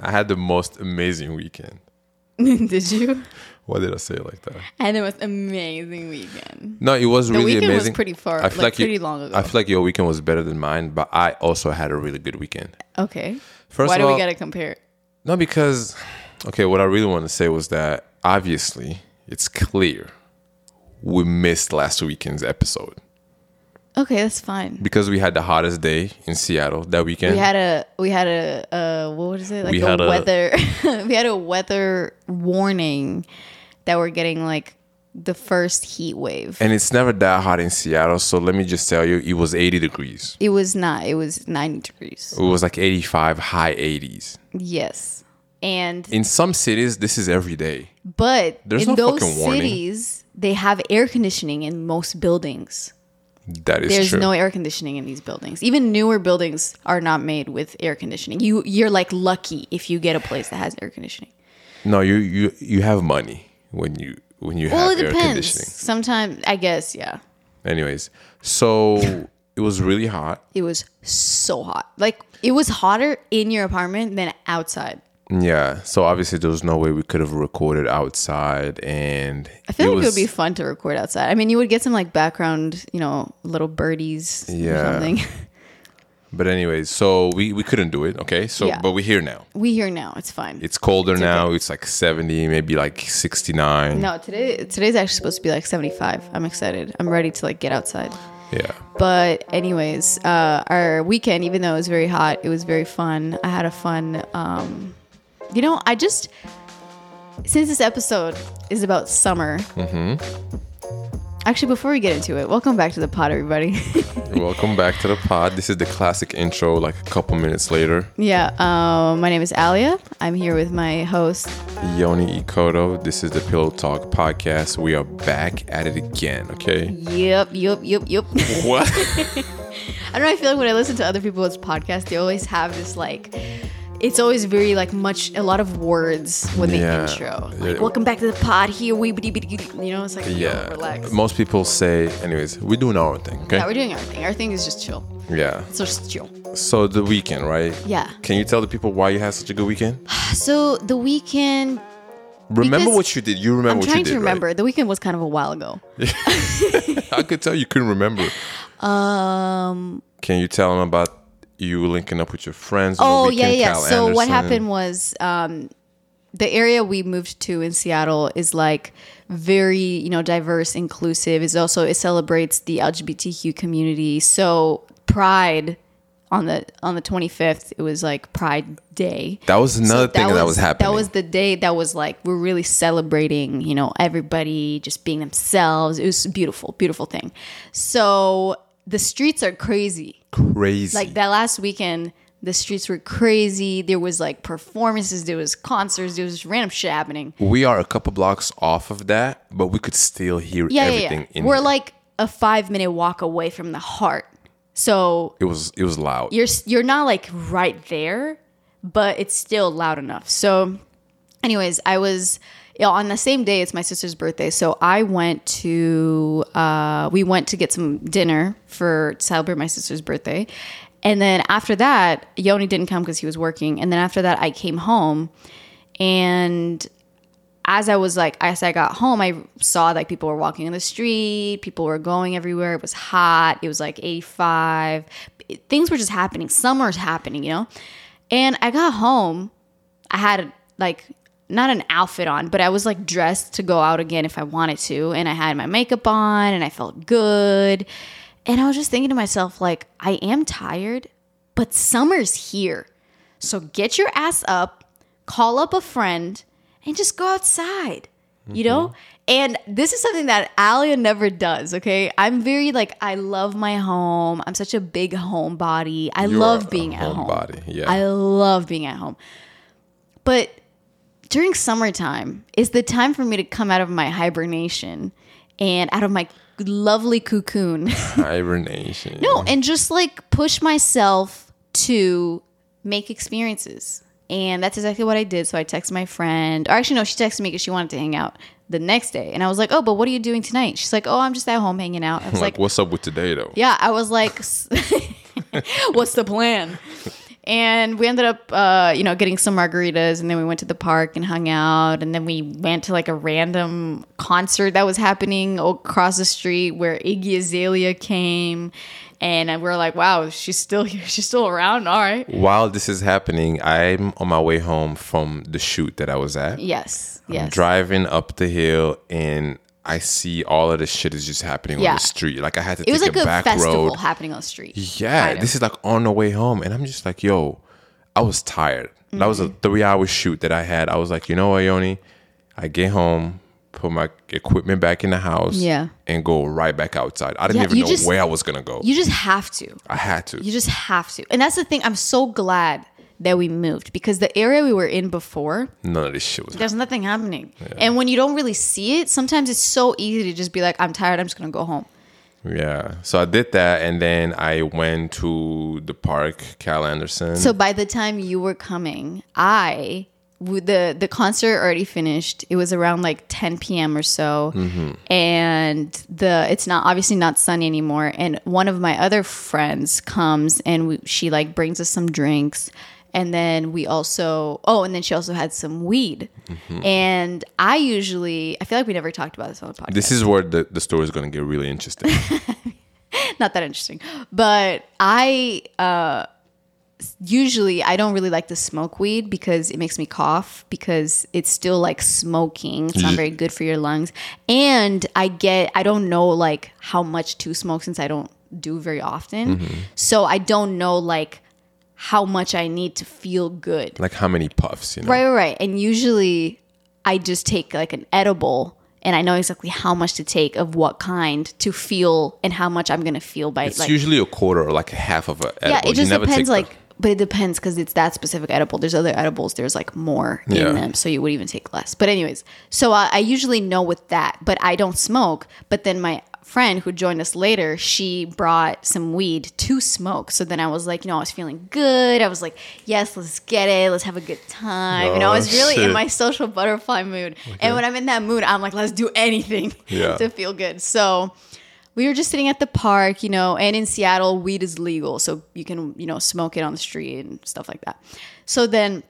I had the most amazing weekend. Did you? Why did I say it like that? I had the most amazing weekend. No, it was really weekend was amazing. pretty far- I feel like, you- pretty long ago. I feel like your weekend was better than mine, but I also had a really good weekend. Okay. First Why of do all, we gotta compare? no, because okay, what I really want to say was that obviously it's clear we missed last weekend's episode Okay, that's fine. because we had the hottest day in Seattle that weekend. We had a we had a uh what was it like We a had a- weather we had a weather warning that we're getting like the first heat wave. and it's never that hot in Seattle, so let me just tell you, it was 80 degrees. It was not. It was 90 degrees. It was like 85, high 80s. Yes. And In some cities, this is every day. but There's in no those fucking warning. cities they have air conditioning in most buildings. That is There's true. no air conditioning in these buildings. Even newer buildings are not made with air conditioning. You you're like lucky if you get a place that has air conditioning. no, you you you have money when you when you Well, have it air depends. conditioning. Sometimes I guess yeah. Anyways, so it was really hot. It was so hot. Like it was hotter in your apartment than outside. Yeah. So obviously there was no way we could have recorded outside and I feel like was, it would be fun to record outside. I mean, you would get some like background, you know, little birdies Yeah. or something. But anyways, so we we couldn't do it, okay? So Yeah. but we're here now. we here now. It's fine. It's colder now. okay. It's like 70, maybe like 69. no, today today's actually supposed to be like 75. I'm excited. I'm ready to like get outside. Yeah. But anyways, uh, our weekend, even though it was very hot, it was very fun. I had a fun. Um, you know, I just since this episode is about summer. Actually, before we get into it, welcome back to the pod, everybody. Welcome back to the pod. This is the classic intro like a couple minutes later. yeah, um, my name is Alia. I'm here with my host. Yoni Ikoto. This is the Pillow Talk podcast. We are back at it again, okay? Yep, yep, yep, yep. What? I don't know. I feel like when I listen to other people's podcasts, they always have this like. It's always very like much a lot of words when they Yeah. intro. Like, Yeah. welcome back to the pod. Here we, you know, it's like, yeah, relax. Most people say, anyways, we're doing our thing, okay? Yeah, we're doing our thing. Our thing is just chill. Yeah. So just chill. So the weekend, right? Yeah. Can you tell the people why you had such a good weekend? So the weekend, Remember Because what you did. You remember I'm what you trying did, to right? remember. The weekend was kind of a while ago. I could tell you couldn't remember. Um. Can you tell them about you linking up with your friends? Oh yeah, yeah. Cal So what happened was, um, the area we moved to in Seattle is like very, you know, diverse, inclusive. Is also it celebrates the LGBTQ community. So Pride on the on the 25th, it was like Pride Day. That was another So thing that was, happening. That was the day that was like we're really celebrating, you know, everybody just being themselves. It was a beautiful, beautiful thing. So the streets are crazy. Crazy. Like that last weekend, the streets were crazy. There was like performances, there was concerts, there was random shit happening. we are a couple blocks off of that, but we could still hear Yeah, yeah, everything yeah. in We're there. like a five minute walk away from the heart. So it was it was loud. you're you're not like right there, but it's still loud enough. So, anyways, I was you know, on the same day. It's my sister's birthday, so I went to uh, we went to get some dinner for to celebrate my sister's birthday, and then after that, Yoni didn't come because he was working, and then after that, I came home, and as I was like, as I got home, I saw like people were walking in the street, people were going everywhere. It was hot. It was like 85. Things were just happening. Summer's happening, you know? And I got home. I had like not an outfit on, but I was like dressed to go out again if I wanted to. And I had my makeup on and I felt good. And I was just thinking to myself, like, I am tired, but summer's here. So get your ass up, call up a friend, and just go outside. You know? Mm-hmm. And this is something that Alia never does, okay? I'm very like I love my home. I'm such a big homebody. I You are love being at home. Body, yeah. I love being at home. But during summertime is the time for me to come out of my hibernation and out of my lovely cocoon. Hibernation. No, and just like push myself to make experiences. And that's exactly what I did. So I texted my friend, or actually, no, she texted me because she wanted to hang out the next day. And I was like, oh, but what are you doing tonight? She's like, oh, I'm just at home hanging out. I was Like, like, what's up with today though? yeah, I was like, what's the plan? And we ended up, uh, you know, getting some margaritas, and then we went to the park and hung out, and then we went to like a random concert that was happening across the street where Iggy Azalea came, and we are like, wow, she's still here, she's still around. All right. While this is happening, I'm on my way home from the shoot that I was at. Yes. I'm Yes. driving up the hill and I see all of this shit is just happening Yeah. on the street. Like I had to it was like a a back festival road. happening on the street. Yeah, this is like on the way home, and I'm just like, yo, I was tired. That was a Mm-hmm. three hour shoot that I had. I was like, you know what, Yoni? I get home, put my equipment back in the house, Yeah. and go right back outside. I didn't Yeah, even know just- where I was gonna go. You just have to. I had to. You just have to. And that's the thing. I'm so glad that we moved because the area we were in before, None of this shit was. there's nothing happening. And when you don't really see it, sometimes it's so easy to just be like, I'm tired. I'm just to go home. Yeah. So I did that, and then I went to the park, Cal Anderson. So by the time you were coming, I the the concert already finished. It was around like 10 p.m. or so, mm-hmm. and the it's not obviously not sunny anymore. And one of my other friends comes and we, she like brings us some drinks. And then we also, oh, and then she also had some weed. And I usually, I feel like we never talked about this on the podcast. this is where the, the story is going to get really interesting. not that interesting. But I uh usually I don't really like to smoke weed because it makes me cough because it's still like smoking. It's not very good for your lungs. And I get I don't know like how much to smoke since I don't do very often. So I don't know like how much I need to feel good. like how many puffs, you know? Right, right, right. And usually I just take like an edible and I know exactly how much to take of what kind to feel and how much I'm gonna feel by It's like usually a quarter or like a half of a edible. yeah, it just depends the- like but it depends because it's that specific edible. There's other edibles, there's like more Yeah. in them, so you would even take less. But anyways, so I, I usually know with that, but I don't smoke. But then my friend who joined us later, she brought some weed to smoke. So then I was like, you know, I was feeling good. I was like, yes, let's get it. Let's have a good time. you know, I Oh, was really in my social butterfly mood. And when I'm in that mood, I'm like, let's do anything Yeah. to feel good. So we were just sitting at the park, you know, and in Seattle, weed is legal. So you can, you know, smoke it on the street and stuff like that. So then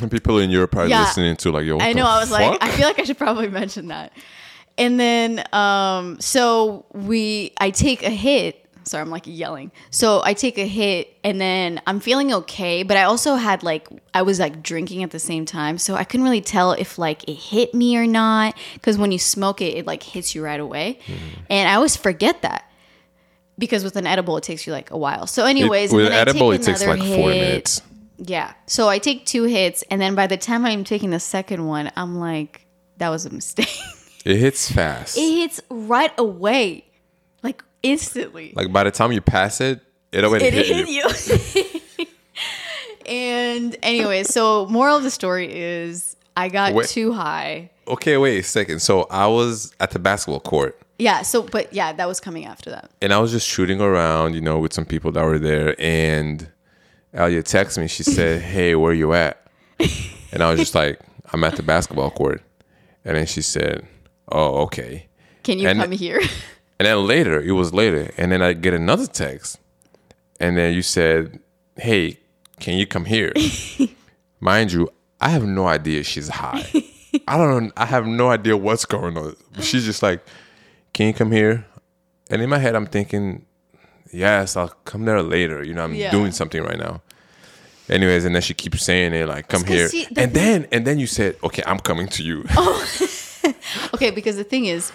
people in Europe are Yeah. listening to like, yo, I know. I was like. I feel like I should probably mention that. And then, um, so we, I take a hit. Sorry, I'm like yelling. So I take a hit, and then I'm feeling okay. But I also had like, I was like drinking at the same time, so I couldn't really tell if like it hit me or not. Because when you smoke it, it like hits you right away, Mm-hmm. and I always forget that. Because with an edible, it takes you like a while. So, It- anyways, with and then I edible, take it takes like four minutes. Yeah. So I take two hits, and then by the time I'm taking the second one, I'm like, that was a mistake. It hits fast. it hits right away, like instantly. like by the time you pass it, it already it hit hit you. you. and anyway, so moral of the story is I got Wait. too high. Okay, wait a second. So I was at the basketball court Yeah. So, but yeah, that was coming after that. and I was just shooting around, you know, with some people that were there. And Alia texted me. She said, "Hey, where you at?" And I was just like, "I'm at the basketball court." And then she said, "Oh, okay." Can you And- come here? And then later, it was later, and then I get another text, and then you said, "Hey, can you come here?" Mind you, I have no idea she's high. I don't. I have no idea what's going on. She's just like, "Can you come here?" And in my head, I'm thinking, "Yes, I'll come there later." You know, I'm Yeah. doing something right now. Anyways, and then she keeps saying it like, come here," see, the and then and then you said, "Okay, I'm coming to you." Oh. okay because the thing is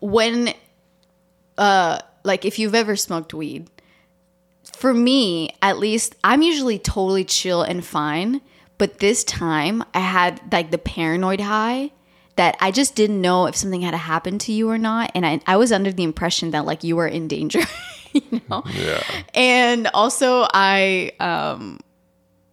when uh like if you've ever smoked weed for me at least i'm usually totally chill and fine but this time i had like the paranoid high that i just didn't know if something had happened to you or not and i, I was under the impression that like you were in danger you know yeah. and also i um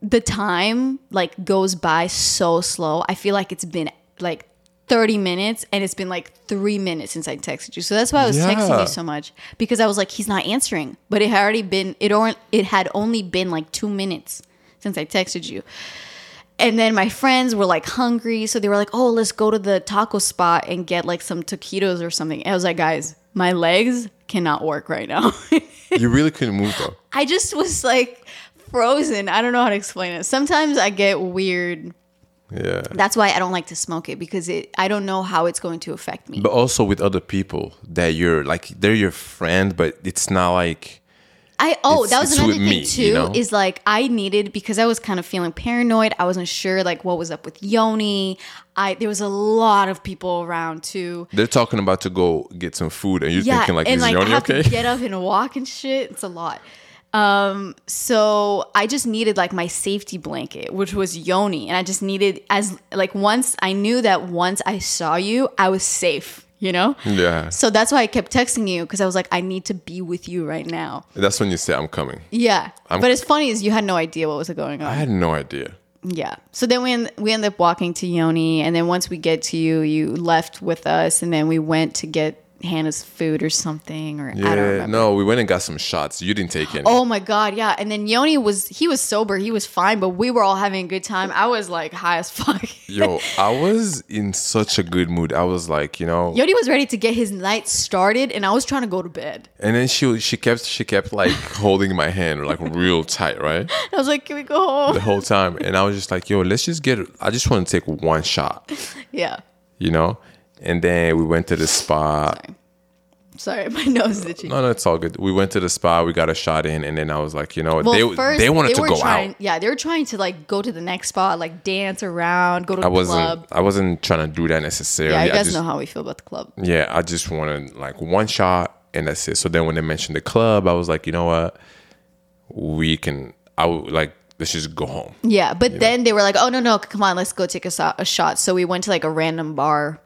the time like goes by so slow i feel like it's been like 30 minutes and it's been like three minutes since i texted you so that's why i was texting you so much because i was like he's not answering but it had already been it or it had only been like two minutes since i texted you and then my friends were like hungry so they were like oh let's go to the taco spot and get like some taquitos or something i was like guys my legs cannot work right now You really couldn't move though. I just was like frozen. I don't know how to explain it. Sometimes I get weird. Yeah. That's why I don't like to smoke it because it. I don't know how it's going to affect me. But also with other people that you're like they're your friend, but it's not like I oh It's- that was another thing me, too. you know? Is like I needed because I was kind of feeling paranoid. I wasn't sure like what was up with Yoni. I there was a lot of people around too. they're talking about to go get some food and you're Yeah, thinking like, and is like Yoni okay? get up and walk and shit. It's a lot. Um, so I just needed like my safety blanket, which was Yoni, and I just needed as like once I knew that once I saw you, I was safe. You know. yeah. So that's why I kept texting you because I was like, I need to be with you right now. That's when you say I'm coming. Yeah. I'm- but it's funny is you had no idea what was going on. I had no idea. Yeah. So then we en- we end up walking to Yoni, and then once we get to you, you left with us, and then we went to get Hannah's food or something, or I don't Yeah. remember. No, we went and got some shots. You didn't take any. Oh my god, yeah. And then Yoni was he was sober, he was fine, but we were all having a good time. I was like high as fuck. Yo, I was in such a good mood. I was like, you know, Yoni was ready to get his night started, and I was trying to go to bed. and then she she kept she kept like holding my hand like real tight, right? I was like, "Can we go home?" The whole time, and I was just like, yo, let's just get. I just want to take one shot, Yeah. you know. And then we went to the spa. Sorry, my nose is itchy. No, no, it's all good. We went to the spa. We got a shot in, and then I was like, you know, Well, they first they wanted to go trying, out. Yeah, they were trying to like go to the next spot, like dance around, go to I the wasn't. club. I wasn't trying to do that necessarily. Yeah, you I guys just, know how we feel about the club. Yeah, I just wanted like one shot, and that's it. So then when they mentioned the club, I was like, you know what, we can. I would like let's just go home. Yeah, but then they were like, "Oh no, no, come on, let's go take a, so- a shot." So we went to like a random bar,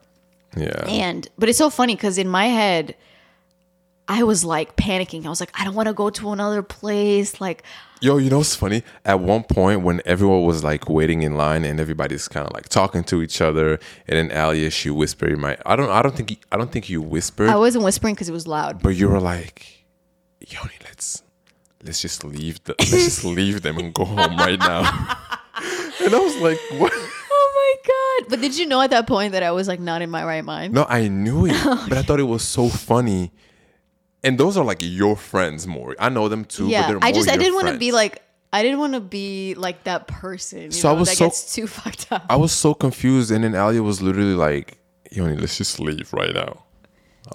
Yeah. and but it's so funny because in my head, I was like panicking. I was like, "I don't want to go to another place." Like, Yo, you know what's funny? At one point, when everyone was like waiting in line and everybody's kind of like talking to each other, and then Alia, she whispered in my. I don't. I don't think. you- I don't think you whispered, I wasn't whispering because it was loud. but you were like, "Yoni, let's let's just leave the let's just leave them and go home right now." and I was like, "What?" My god! But did you know at that point that I was like not in my right mind? No, I knew it, but I thought it was so funny. And those are like your friends more. I know them too, but yeah, I just I didn't want to be like I didn't want to be like that person. So I was that so- gets too fucked up. I was so confused, and then Alia was literally like, "Yoni, let's just leave right now."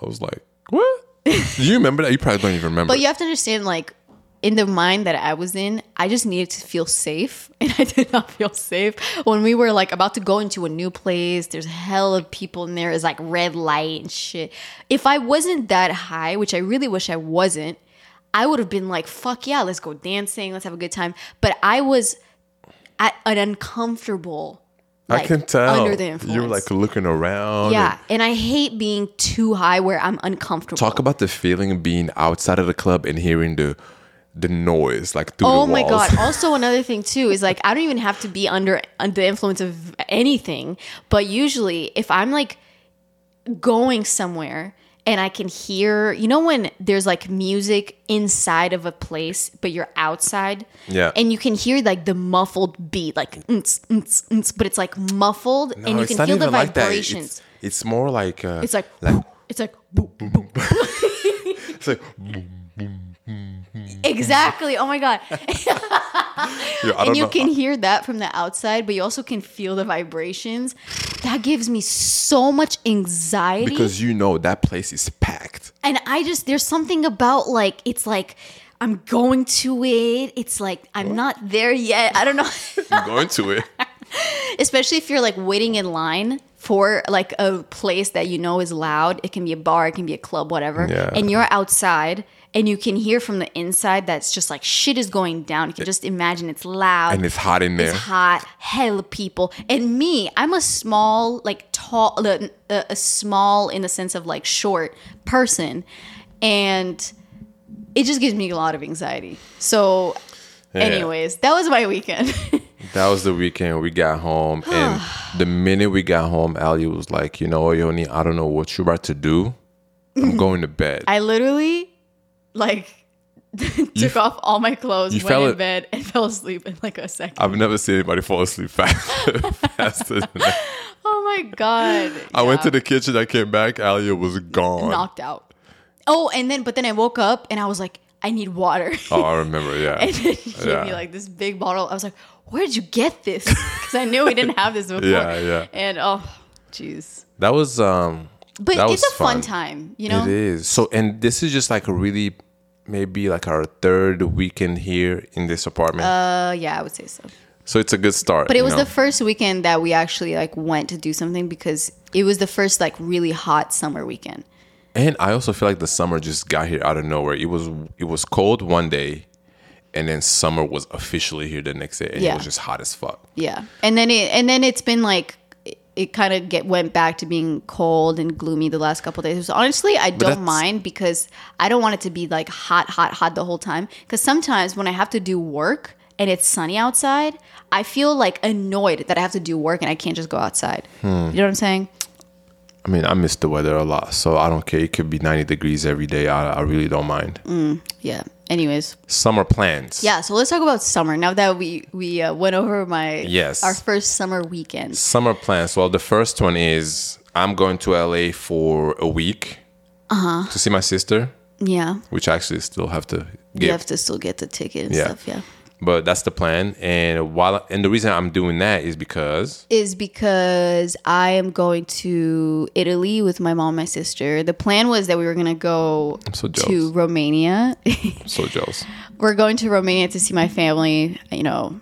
I was like, "What?" Do you remember that? You probably don't even remember. But you have to understand, like, in the mind that I was in, I just needed to feel safe. And I did not feel safe when we were like about to go into a new place. There's hell of people in there. It's like red light and shit. If I wasn't that high, which I really wish I wasn't, I would have been like, fuck yeah, let's go dancing, let's have a good time. But I was at an uncomfortable. Like, I can tell under the influence. You're like looking around. yeah, and and I hate being too high where I'm uncomfortable. Talk about the feeling of being outside of the club and hearing the the noise like through Oh my god! Also, another thing too is like I don't even have to be under under the influence of anything, but usually if I'm like going somewhere and I can hear, you know, when there's like music inside of a place, but you're outside, Yeah. and you can hear like the muffled beat, like, "Nts, nts, nts," but it's like muffled, No, and you can feel the like vibrations. It's, it's more like uh, It's like, like it's like, boop, boop. it's like exactly. Oh my god! and you know. can hear that from the outside, but you also can feel the vibrations. That gives me so much anxiety. because you know that place is packed. and I just there's something about like it's like I'm going to it. It's like I'm not there yet. I don't know. I'm going to it. Especially if you're like waiting in line for like a place that you know is loud. It can be a bar, it can be a club, whatever. Yeah. And you're outside and you can hear from the inside that's just like shit is going down. You can just imagine it's loud. And it's hot in there. It's hot, hell people. And me, I'm a small, like tall, a, a small in the sense of like short person. And it just gives me a lot of anxiety. So, Yeah. anyways, that was my weekend. That was the weekend we got home, and the minute we got home, Ali was like, "You know, Yoni, I don't know what you're about to do. I'm going to bed." I literally, like, took off all my clothes, you went fell in it- bed, and fell asleep in like a second. I've never seen anybody fall asleep fast, faster than that. oh my God. I went to the kitchen. I came back. Alia was gone. knocked out. Oh, and then but then I woke up and I was like, I need water. Oh, I remember. Yeah. and then he gave me like this big bottle. I was like, where did you get this? Because I knew we didn't have this before. Yeah, yeah. And oh, jeez. That was um. But that it's a fun, time, you know? It is. So, and this is just like a really, maybe like our third weekend here in this apartment. Uh, yeah, I would say so. so it's a good start. But it was know? the first weekend that we actually like went to do something because it was the first like really hot summer weekend. And I also feel like the summer just got here out of nowhere. It was it was cold one day, and then summer was officially here the next day, and Yeah. it was just hot as fuck. Yeah, and then it and then it's been like it, kind of get went back to being cold and gloomy the last couple of days. So honestly, I don't mind because I don't want it to be like hot, hot, hot the whole time. Because sometimes when I have to do work and it's sunny outside, I feel like annoyed that I have to do work and I can't just go outside. Hmm. You know what I'm saying? I mean, I miss the weather a lot, so I don't care. It could be ninety degrees every day. I, I really don't mind. Yeah. Anyways, Summer plans. yeah. So let's talk about summer now that we we uh, went over my Yes. our first summer weekend. Summer plans. Well, the first one is I'm going to LA for a week Uh-huh. to see my sister, Yeah. which I actually still have to You have to still get the ticket and Yeah. stuff. Yeah. But that's the plan. And while and the reason I'm doing that is because is because I am going to Italy with my mom and my sister. The plan was that we were going to go so to. Romania. I'm so jealous. we're going to Romania to see my family. You know,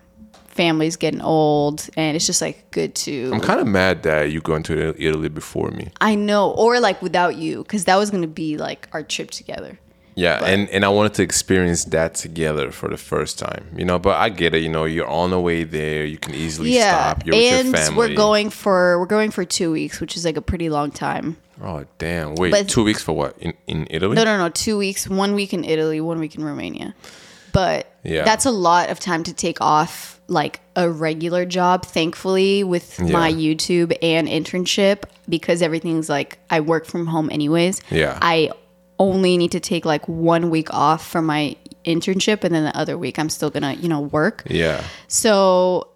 family's getting old, and it's just like good to. I'm kind of mad that you going to Italy before me. I know, or like without you, because that was going to be like our trip together. Yeah, and, and I wanted to experience that together for the first time, you know. But I get it, you know. You're on the way there. You can easily Yeah, stop. You're with and your family. we're going for we're going for two weeks, which is like a pretty long time. Oh damn! Wait, But- two weeks for what? In in Italy? No, no, no. Two weeks. One week in Italy, one week in Romania. But Yeah. that's a lot of time to take off like a regular job. Thankfully, with my YouTube and internship, because everything's like I work from home anyways. Yeah. I only need to take like one week off from my internship, and then the other week I'm still gonna you know work. Yeah, So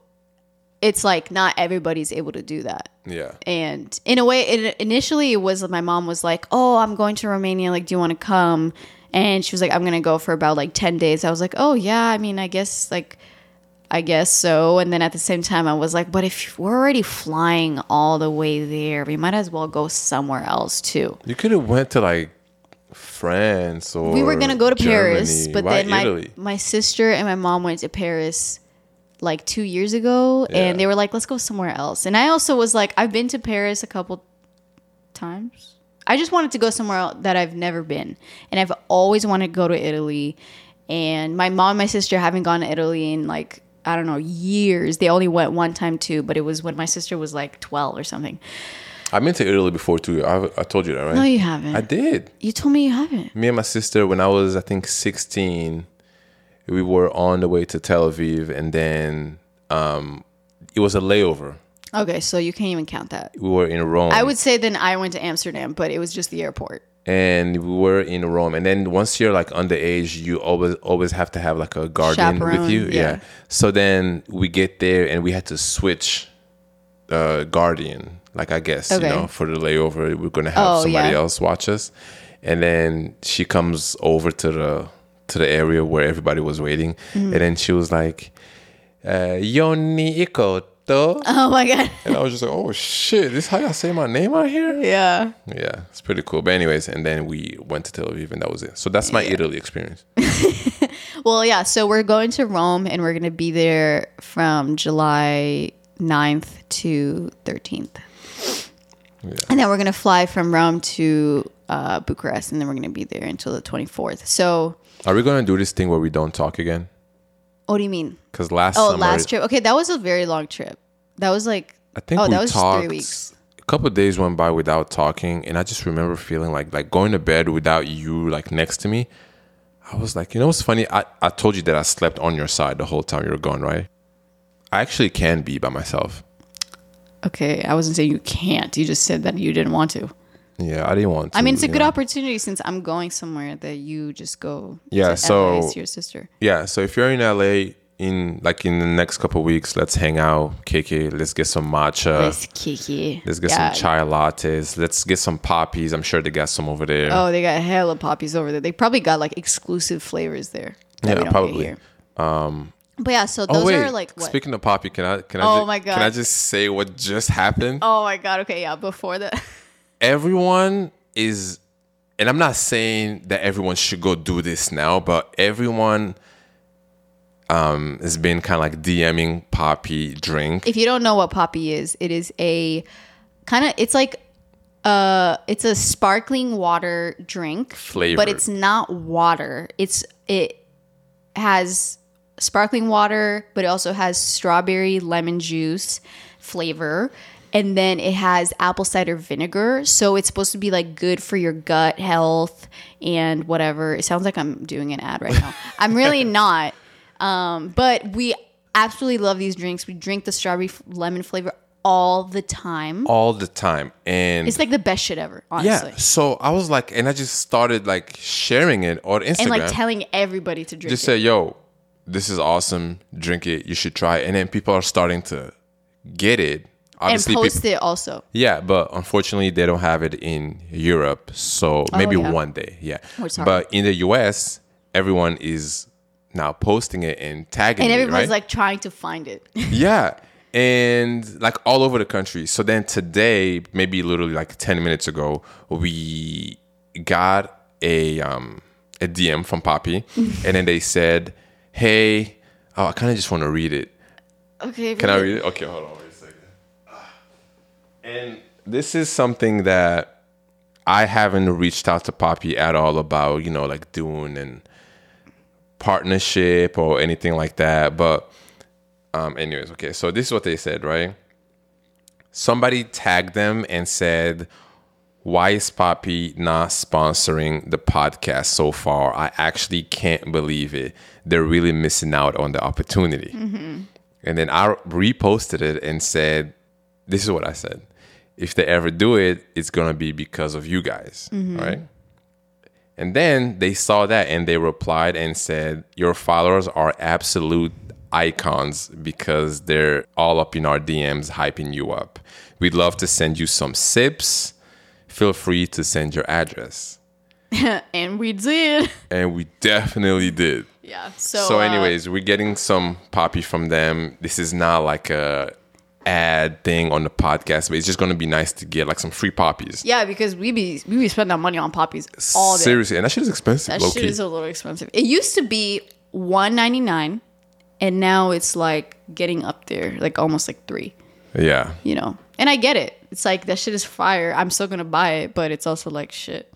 it's like not everybody's able to do that. Yeah. and in a way it, initially it was my mom was like oh i'm going to romania like do you want to come? And she was like i'm gonna go for about like 10 days. I was like oh yeah i mean i guess like i guess so. And then at the same time i was like but if we're already flying all the way there we might as well go somewhere else too. You could have went to like France or we were gonna go to paris but Why then my Italy? my sister and my mom went to paris like two years ago Yeah. and they were like let's go somewhere else. And i also was like i've been to paris a couple times. I just wanted to go somewhere else that i've never been and i've always wanted to go to italy. And my mom and my sister haven't gone to italy in like i don't know years. They only went one time too but it was when my sister was like 12 or something I've been to Italy before too. I, I told you that, right? no you haven't I did. you told me you haven't Me and my sister, when I was I think 16, we were on the way to Tel Aviv, and then um, it was a layover. okay so you can't even count that We were in Rome. I would say then I went to Amsterdam, but it was just the airport. and we were in Rome. And then once you're like underage, you always always have to have like a guardian Chaperone, with you. yeah. Yeah. So then we get there and we had to switch uh guardian, like I guess, Okay. you know, for the layover. We're gonna have Oh, somebody yeah. else watch us. And then she comes over to the to the area where everybody was waiting. Mm-hmm. And then she was like, uh, Yoni Ikoto. Oh my god. And I was just like, oh shit, this is how y'all say my name out here? Yeah. Yeah, it's pretty cool. But anyways, and then we went to Tel Aviv, and that was it. So that's my Italy experience. Well, yeah. So we're going to Rome, and we're gonna be there from July 9th to 13th, and then we're gonna fly from Rome to uh, Bucharest, and then we're gonna be there until the 24th. So, Are we gonna do this thing where we don't talk again? what do you mean? Because last Oh, last trip. Okay, that was a very long trip. That was like. I think oh, we that was talked. three weeks. A couple of days went by without talking, and I just remember feeling like like going to bed without you like next to me. I was like, you know what's funny? I, I told you that I slept on your side the whole time you were gone, right? I actually can be by myself. Okay, I wasn't saying you can't. You just said that you didn't want to. Yeah, I didn't want to. I mean, it's a good know? opportunity since I'm going somewhere that you just go. Yeah, to so- LA your sister. Yeah, so if you're in LA, in like in the next couple weeks, let's hang out, KK. Let's get some matcha. It's Kiki. Let's get Yeah. some chai lattes. Let's get some poppies. I'm sure they got some over there. Oh, they got hella poppies over there. They probably got like exclusive flavors there. Yeah, we don't get probably. here. Um, but yeah, so those oh are like what? speaking of poppi, can I can I Oh my can I just say what just happened? oh my god. Okay, yeah. Before that, everyone is and I'm not saying that everyone should go do this now, but everyone um has been kind of like DMing Poppi drink. if you don't know what poppi is, it is a kind of it's like uh it's a sparkling water drink Flavor. but it's not water. It's it has sparkling water, but it also has strawberry lemon juice flavor. And then it has apple cider vinegar. So it's supposed to be like good for your gut health and whatever. It sounds like I'm doing an ad right now. I'm really not. Um, but we absolutely love these drinks. We drink the strawberry f- lemon flavor all the time. all the time and It's like the best shit ever, honestly. yeah so i was like and i just started like sharing it on instagram And like telling everybody to drink just it. say yo this is awesome drink it you should try it and then people are starting to get it and obviously post peop- it also. yeah but unfortunately they don't have it in europe so maybe Oh, yeah. one day yeah but in the us everyone is now posting it and tagging And it And everyone's right like trying to find it. yeah and like all over the country so then today maybe literally like 10 minutes ago we got a um a dm from poppi and then they said hey oh i kind of just want to read it okay. can i read it okay hold on wait a second and this is something that i haven't reached out to poppi at all about you know like doing and partnership or anything like that but um, anyways, okay. So this is what they said, right? Somebody tagged them and said, "Why is Poppi not sponsoring the podcast so far? I actually can't believe it. They're really missing out on the opportunity." Mm-hmm. And then I reposted it and said, "This is what I said. If they ever do it, it's gonna be because of you guys, mm-hmm. right?" And then they saw that and they replied and said, Your followers are absolute icons because they're all up in our DMs hyping you up. We'd love to send you some sips. Feel free to send your address. and we did. And we definitely did. Yeah. So, So, uh, anyways, we're getting some poppi from them. This is not like a ad thing on the podcast, but it's just gonna be nice to get like some free poppies. yeah, because we be we be spending our money on poppies all day. Seriously, and that shit is expensive. That shit key. is a little expensive. It used to be one ninety nine, and now it's like getting up there, like almost like three. yeah. You know, and I get it. It's like that shit is fire. I'm still gonna buy it, but it's also like shit.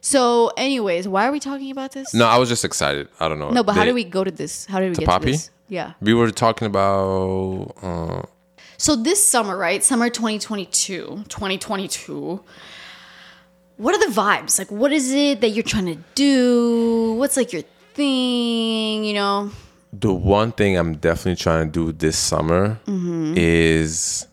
So, anyways, why are we talking about this? No, I was just excited. I don't know. No, but how They- did we go to this? How did we get Poppi? to this? Yeah. We were talking about uh, So this summer, right? Summer 2022, 2022. What are the vibes? Like what is it that you're trying to do? What's like your thing, you know? the one thing I'm definitely trying to do this summer Mm-hmm. is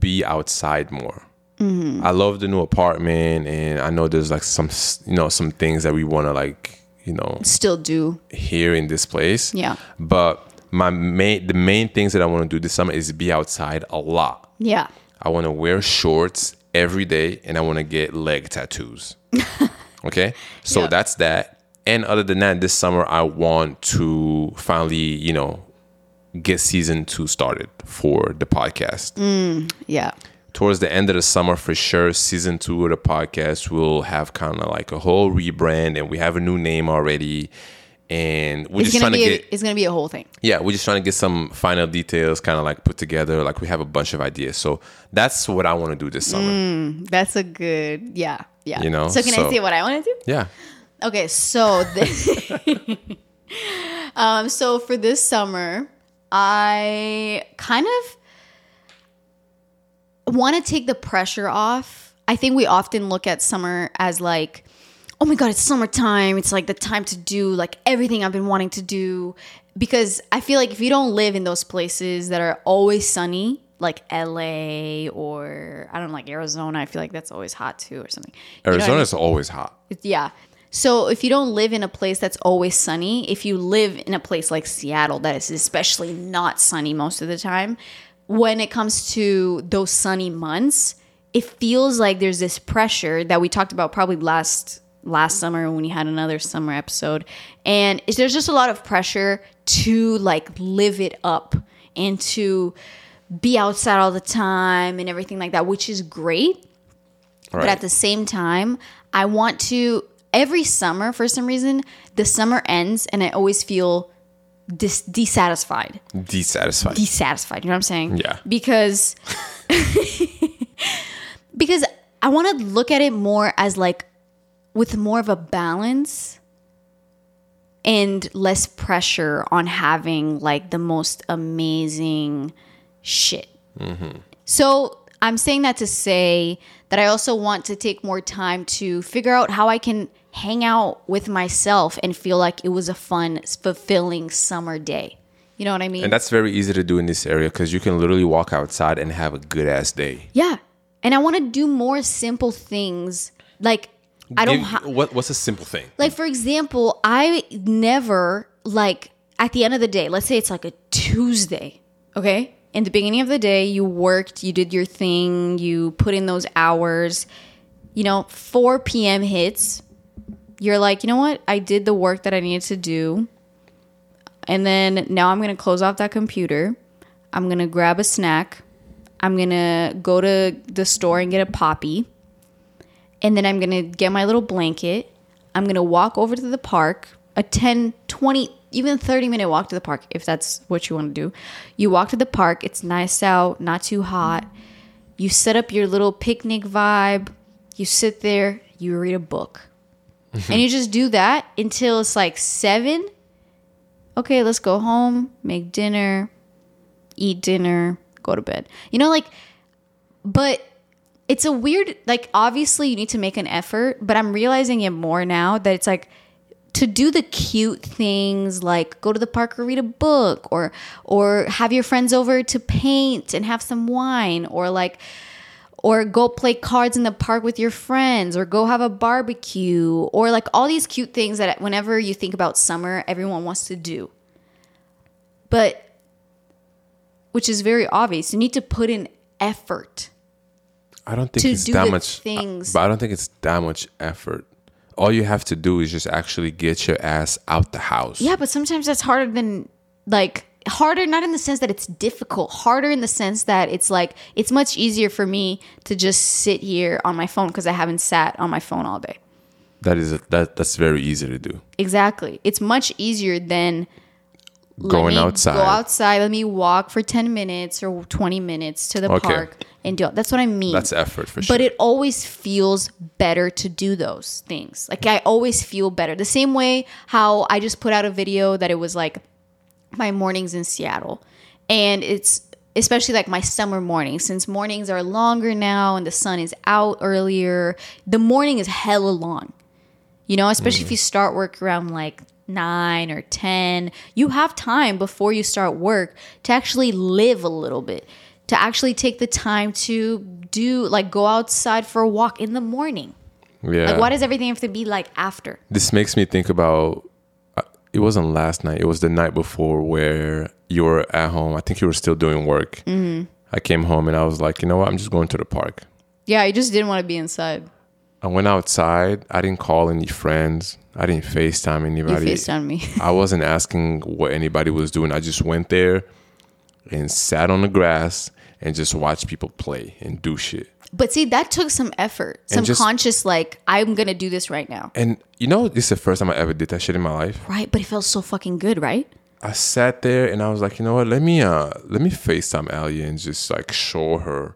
be outside more. Mm-hmm. I love the new apartment, and I know there's like some you know some things that we want to like you know Still do. here in this place. Yeah. But my main the main things that I want to do this summer is be outside a lot. Yeah. I want to wear shorts every day and I want to get leg tattoos. okay? So Yeah. that's that. And other than that, this summer I want to finally, you know, get season two started for the podcast. Yeah. Towards the end of the summer, for sure, season two of the podcast will have kind of like a whole rebrand and we have a new name already. And we're It's just trying to be get a, it's gonna be a whole thing. yeah, we're just trying to get some final details kind of like put together. Like we have a bunch of ideas. So that's what I want to do this summer. That's a good yeah. Yeah. You know, So can so- I say what I want to do? Yeah. Okay, so this, um, so for this summer, I kind of want to take the pressure off. I think we often look at summer as like, oh my god, it's summertime. It's like the time to do like everything I've been wanting to do. Because I feel like if you don't live in those places that are always sunny, like LA or I don't know, like Arizona, I feel like that's always hot too or something. You know I Arizona mean? is always hot. It's- yeah. So if you don't live in a place that's always sunny, if you live in a place like Seattle that is especially not sunny most of the time, when it comes to those sunny months, it feels like there's this pressure that we talked about probably last last summer when we had another summer episode and there's just a lot of pressure to like live it up and to be outside all the time and everything like that which is great Right. but at the same time i want to every summer for some reason the summer ends and i always feel dis- dissatisfied dissatisfied. dissatisfied you know what i'm saying Yeah. because because i want to look at it more as like with more of a balance and less pressure on having like the most amazing shit mm-hmm. so I'm saying that to say that I also want to take more time to figure out how I can hang out with myself and feel like it was a fun, fulfilling summer day. You know what I mean? and that's very easy to do in this area because you can literally walk outside and have a good ass day. yeah. And I want to do more simple things. Like, I don't what, what's a simple thing? like for example, I never like at the end of the day, let's say it's like a Tuesday, okay? In the beginning of the day, you worked, you did your thing, you put in those hours. You know, 4 p.m. hits. You're like, you know what? I did the work that I needed to do. And then now I'm going to close off that computer. I'm going to grab a snack. I'm going to go to the store and get a poppi and then I'm gonna get my little blanket. I'm gonna walk over to the park, a 10, 20, even 30 minute walk to the park if that's what you wanna do. You walk to the park, it's nice out, not too hot. You set up your little picnic vibe, you sit there, you read a book. And you just do that until it's like seven. Okay, let's go home, make dinner, eat dinner, go to bed. You know, like, but it's a weird like obviously you need to make an effort but i'm realizing it more now that it's like to do the cute things like go to the park or read a book or or have your friends over to paint and have some wine or like or go play cards in the park with your friends or go have a barbecue or like all these cute things that whenever you think about summer everyone wants to do but which is very obvious you need to put in effort I don't think it's do that much, uh, things- but I don't think it's that much effort. All you have to do is just actually get your ass out the house. Yeah, but sometimes that's harder than like harder not in the sense that it's difficult, harder in the sense that it's like it's much easier for me to just sit here on my phone because I haven't sat on my phone all day. That is a, that that's very easy to do. Exactly. It's much easier than Going outside. Go outside, let me walk for 10 minutes or 20 minutes to the Okay. park and do it. That's what I mean. That's effort for sure. But it always feels better to do those things. Like I always feel better. The same way how I just put out a video that it was like my mornings in Seattle. And it's especially like my summer mornings since mornings are longer now and the sun is out earlier. The morning is hella long. You know, especially if mm. you start work around like 9 or 10, you have time before you start work to actually live a little bit, to actually take the time to do like go outside for a walk in the morning. yeah. Like why does everything have to be like after? this makes me think about it wasn't last night. It was the night before where you were at home. I think you were still doing work. Mm-hmm. i came home and i was like you know what? I'm just going to the park. Yeah, I just didn't want to be inside. i went outside. I didn't call any friends. I didn't facetime anybody. You anybody. FaceTime me. i wasn't asking what anybody was doing. I just went there and sat on the grass and just watched people play and do shit But see, that took some effort, some just- conscious like I'm gonna do this right now, and you know this is the first time i ever did that shit in my life right? But it felt so fucking good, right? I sat there and I was like, you know what? Let me uh let me FaceTime Alia and just like show her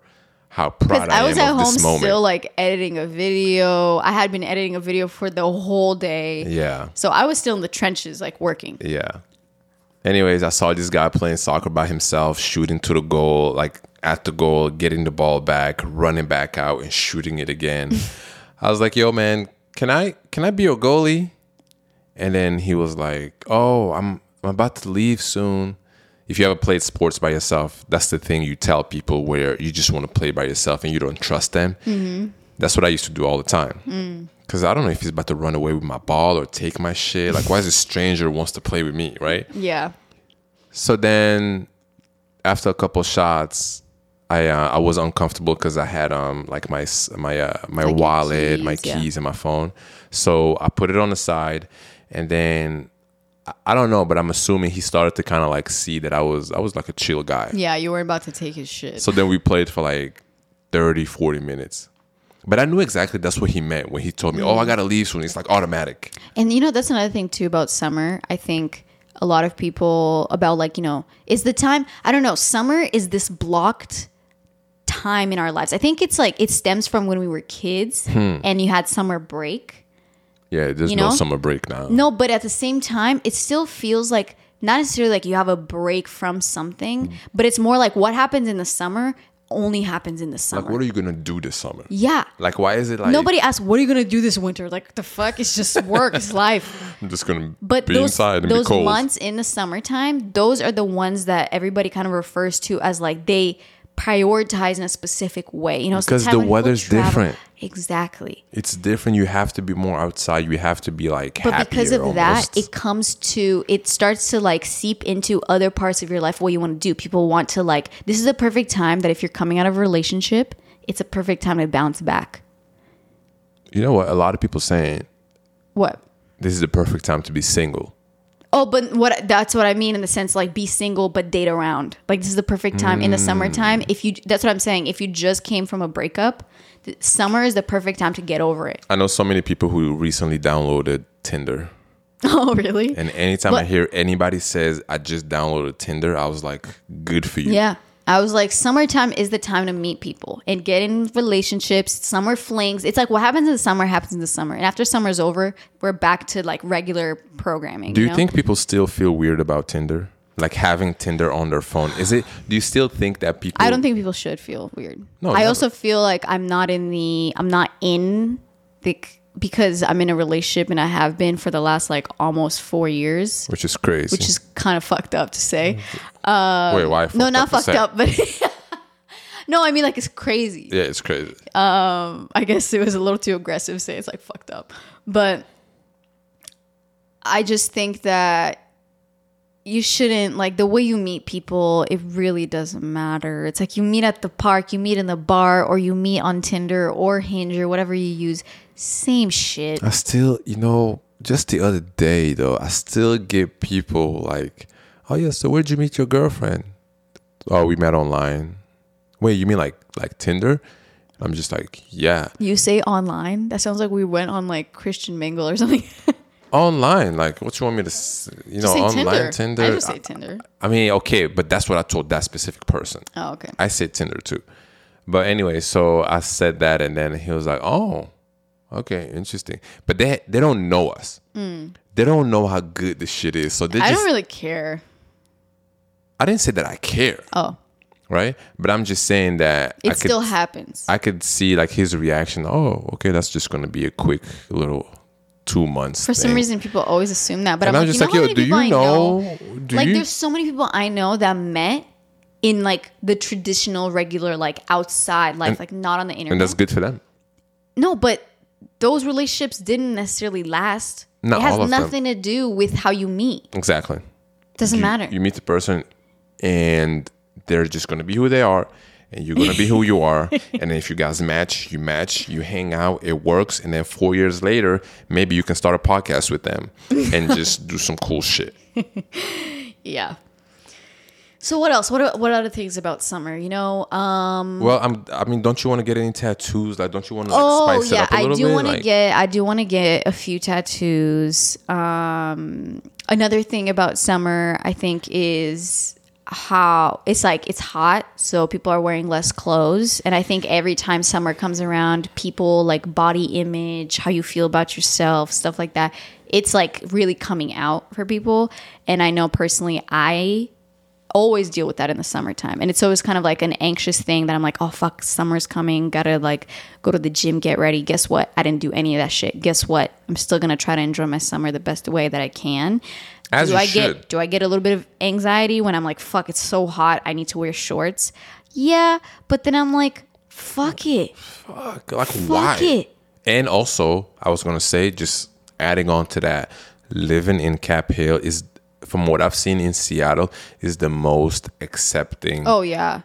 how proud I, am. I was at home still like editing a video. I had been editing a video for the whole day, yeah, so I was still in the trenches, like working. yeah. Anyways, I saw this guy playing soccer by himself, shooting to the goal, like at the goal, getting the ball back, running back out and shooting it again. I was like, yo, man, can I can I be your goalie? And then he was like, Oh, I'm I'm about to leave soon. If you ever played sports by yourself, that's the thing you tell people where you just want to play by yourself and you don't trust them. Mm-hmm. That's what I used to do all the time. Mm. Cause I don't know if he's about to run away with my ball or take my shit. Like, why is a stranger wants to play with me, right? Yeah. So then, after a couple shots, I uh, I was uncomfortable because I had um like my my uh, my Like wallet, my keys, yeah. and my phone. So I put it on the side, and then I- I don't know, but I'm assuming he started to kind of like see that I was I was like a chill guy. Yeah, you were about to take his shit. So then we played for like 30, 40 minutes. But I knew exactly that's what he meant when he told me, "Oh, I gotta leave soon." It's like automatic. And you know, that's another thing too about summer. I think a lot of people about like, you know, is the time, I don't know, summer is this blocked time in our lives. I think it's like it stems from when we were kids Hmm. and you had summer break. Yeah, there's You no summer break now. No, but at the same time, it still feels like not necessarily like you have a break from something, but it's more like what happens in the summer only happens in the summer. Like, what are you gonna do this summer? yeah. Like, why is it like Nobody asks, what are you going to do this winter? Like, the fuck? It's just work. it's life. I'm just gonna But be those, inside and those be cold? months in the summertime, those are the ones that everybody kind of refers to as like they prioritize in a specific way. You know, Because the weather's different. Exactly. It's different. You have to be more outside. You have to be like But because of that, it comes to it starts to like seep into other parts of your life what you want to do. People want to like this is a perfect time that if you're coming out of a relationship, it's a perfect time to bounce back. you know what? A lot of people saying What? this is the perfect time to be single. Oh, but what that's what I mean in the sense like be single but date around. Like this is the perfect time in the summertime. Mm. If you that's what I'm saying. If you just came from a breakup, summer is the perfect time to get over it. I know so many people who recently downloaded Tinder, Oh, really? and anytime I hear anybody says I just downloaded Tinder, I was like, good for you. Yeah. I was like, summertime is the time to meet people and get in relationships, summer flings. It's like what happens in the summer happens in the summer. And after summer's over, we're back to like regular programming. Do you know? think people still feel weird about Tinder? Like having Tinder on their phone? Is it? Do you still think that people? I don't think people should feel weird. No, I never. also feel like I'm not in the I'm not in the because I'm in a relationship and I have been for the last like almost four years, which is crazy. which is kind of fucked up to say. wait, why? No, not to fucked up, but no, I mean like it's crazy. Yeah, it's crazy. Um, I guess it was a little too aggressive to say it's like fucked up. But I just think that you shouldn't like the way you meet people, it really doesn't matter. It's like you meet at the park, you meet in the bar, or you meet on Tinder or Hinge or whatever you use. Same shit. I still, you know, just the other day though, I still get people like, "Oh yeah, so where'd you meet your girlfriend?" Oh, we met online. Wait, you mean like like Tinder? I'm just like, yeah, You say online? That sounds like we went on like Christian Mingle or something. online. Like, what you want me to, you know, online Tinder. Tinder? I just say Tinder. I mean, okay, but that's what I told that specific person. Oh, okay. I said Tinder too. But anyway, so I said that, and then he was like, "Oh, okay, interesting." But they they don't know us. Hmm. They don't know how good this shit is. So they. I just. don't really care. I didn't say that I care, Oh, right? But I'm just saying that it I could, still happens. I could see like his reaction. Oh, okay, that's just gonna be a quick little two months. For some reason, people always assume that. But and I'm, I'm like, just you like, know yo, many do you I know? Do like you? there's so many people I know that met in like the traditional regular like outside life, like not on the internet. and that's good for them. no, but those relationships didn't necessarily last. Not it has of them. nothing to do with how you meet. Exactly. Doesn't you, matter. You meet the person, and they're just gonna be who they are, and you're gonna be who you are. and if you guys match, you match, you hang out, it works, and then four years later, maybe you can start a podcast with them and just do some cool shit. yeah. So what else? What are, what other things about summer? You know, um, Well, I'm. I mean, don't you want to get any tattoos? Like, don't you want to like, oh spice it yeah, up a I little do want to Like, get I do want to get a few tattoos. Um, another thing about summer, I think, is how it's like it's hot, so people are wearing less clothes, and I think every time summer comes around, people like body image, how you feel about yourself, stuff like that. It's like really coming out for people, and I know personally, I always deal with that in the summertime. And it's always kind of like an anxious thing that I'm like, oh fuck, summer's coming. Gotta like go to the gym, get ready. Guess what? I didn't do any of that shit. Guess what? I'm still gonna try to enjoy my summer the best way that I can. As do I should. get do I get a little bit of anxiety when I'm like, fuck, it's so hot, I need to wear shorts? Yeah, but then I'm like, fuck it. fuck, like Fuck why? it. And also, I was gonna say, just adding on to that, living in Cap Hill is, from what I've seen in Seattle, is the most accepting. Oh yeah.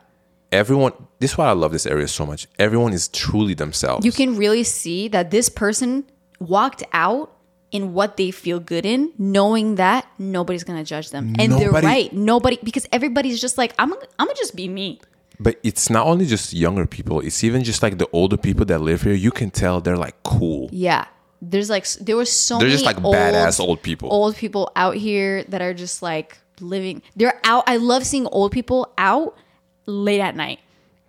Everyone, this is why I love this area so much. Everyone is truly themselves. You can really see that this person walked out in what they feel good in, knowing that nobody's gonna judge them. And they're right. Nobody because everybody's just like, I'm I'm gonna just be me. But it's not only just younger people; it's even just like the older people that live here. You can tell they're like cool. Yeah. There's like there were so They're many just like old, badass old people. old people out here that are just like living they're out I love seeing old people out late at night.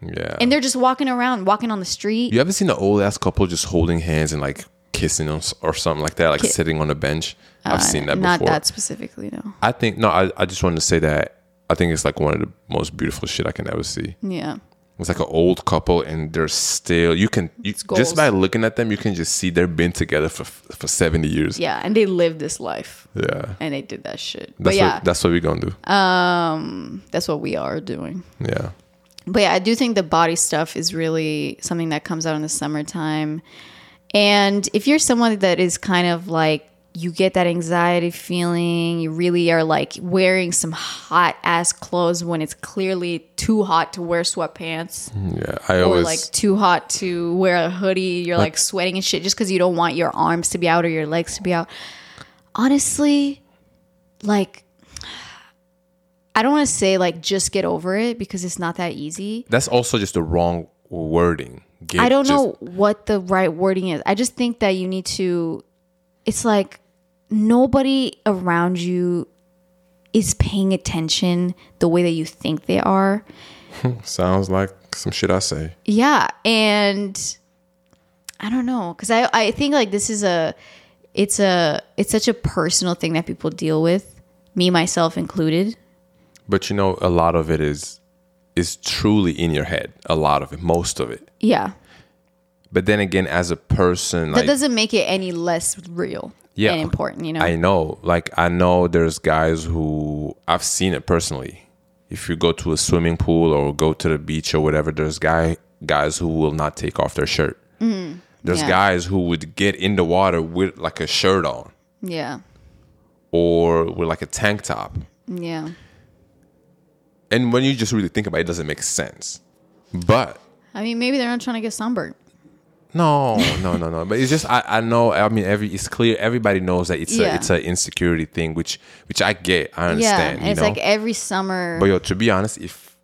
Yeah. And they're just walking around, walking on the street. you ever seen an old ass couple just holding hands and like kissing them or something like that, like Ki- sitting on a bench? I've seen that Uh, Not before. that specifically, no. I think no. I, I just wanted to say that I think it's like one of the most beautiful shit I can ever see. Yeah. It's like an old couple and they're still you can you, just by looking at them you can just see they've been together for for seventy years. Yeah. And they lived this life. Yeah. And they did that shit. That's but yeah, what that's what we're gonna do. Um, that's what we are doing. yeah. But yeah, I do think the body stuff is really something that comes out in the summertime. And if you're someone that is kind of like you get that anxiety feeling, you really are like wearing some hot ass clothes when it's clearly too hot to wear sweatpants mm, Yeah. I or always like too hot to wear a hoodie, you're like sweating and shit just cuz you don't want your arms to be out or your legs to be out. Honestly, like I don't want to say like just get over it because it's not that easy. that's also just the wrong wording. Get I don't just- know what the right wording is. I just think that you need to it's like nobody around you is paying attention the way that you think they are. Sounds like some shit I say. Yeah, and I don't know cuz I I think like this is a it's a it's such a personal thing that people deal with, me myself included. But you know, a lot of it is is truly in your head. A lot of it, most of it. Yeah. But then again, as a person, That like doesn't make it any less real Yeah, and important, you know. I know, like I know, there's guys who I've seen it personally. If you go to a swimming pool or go to the beach or whatever, there's guy guys who will not take off their shirt. There's Mm-hmm. Yeah. guys who would get in the water with like a shirt on yeah. or with like a tank top. Yeah. And when you just really think about it, it doesn't make sense. But I mean, maybe they're not trying to get sunburned. No, no, no, no. But it's just I, I know. I mean, every it's clear. Everybody knows that it's Yeah. a it's an insecurity thing, which which I get. I Yeah, understand. and you it's know. like every summer. but yo, to be honest, if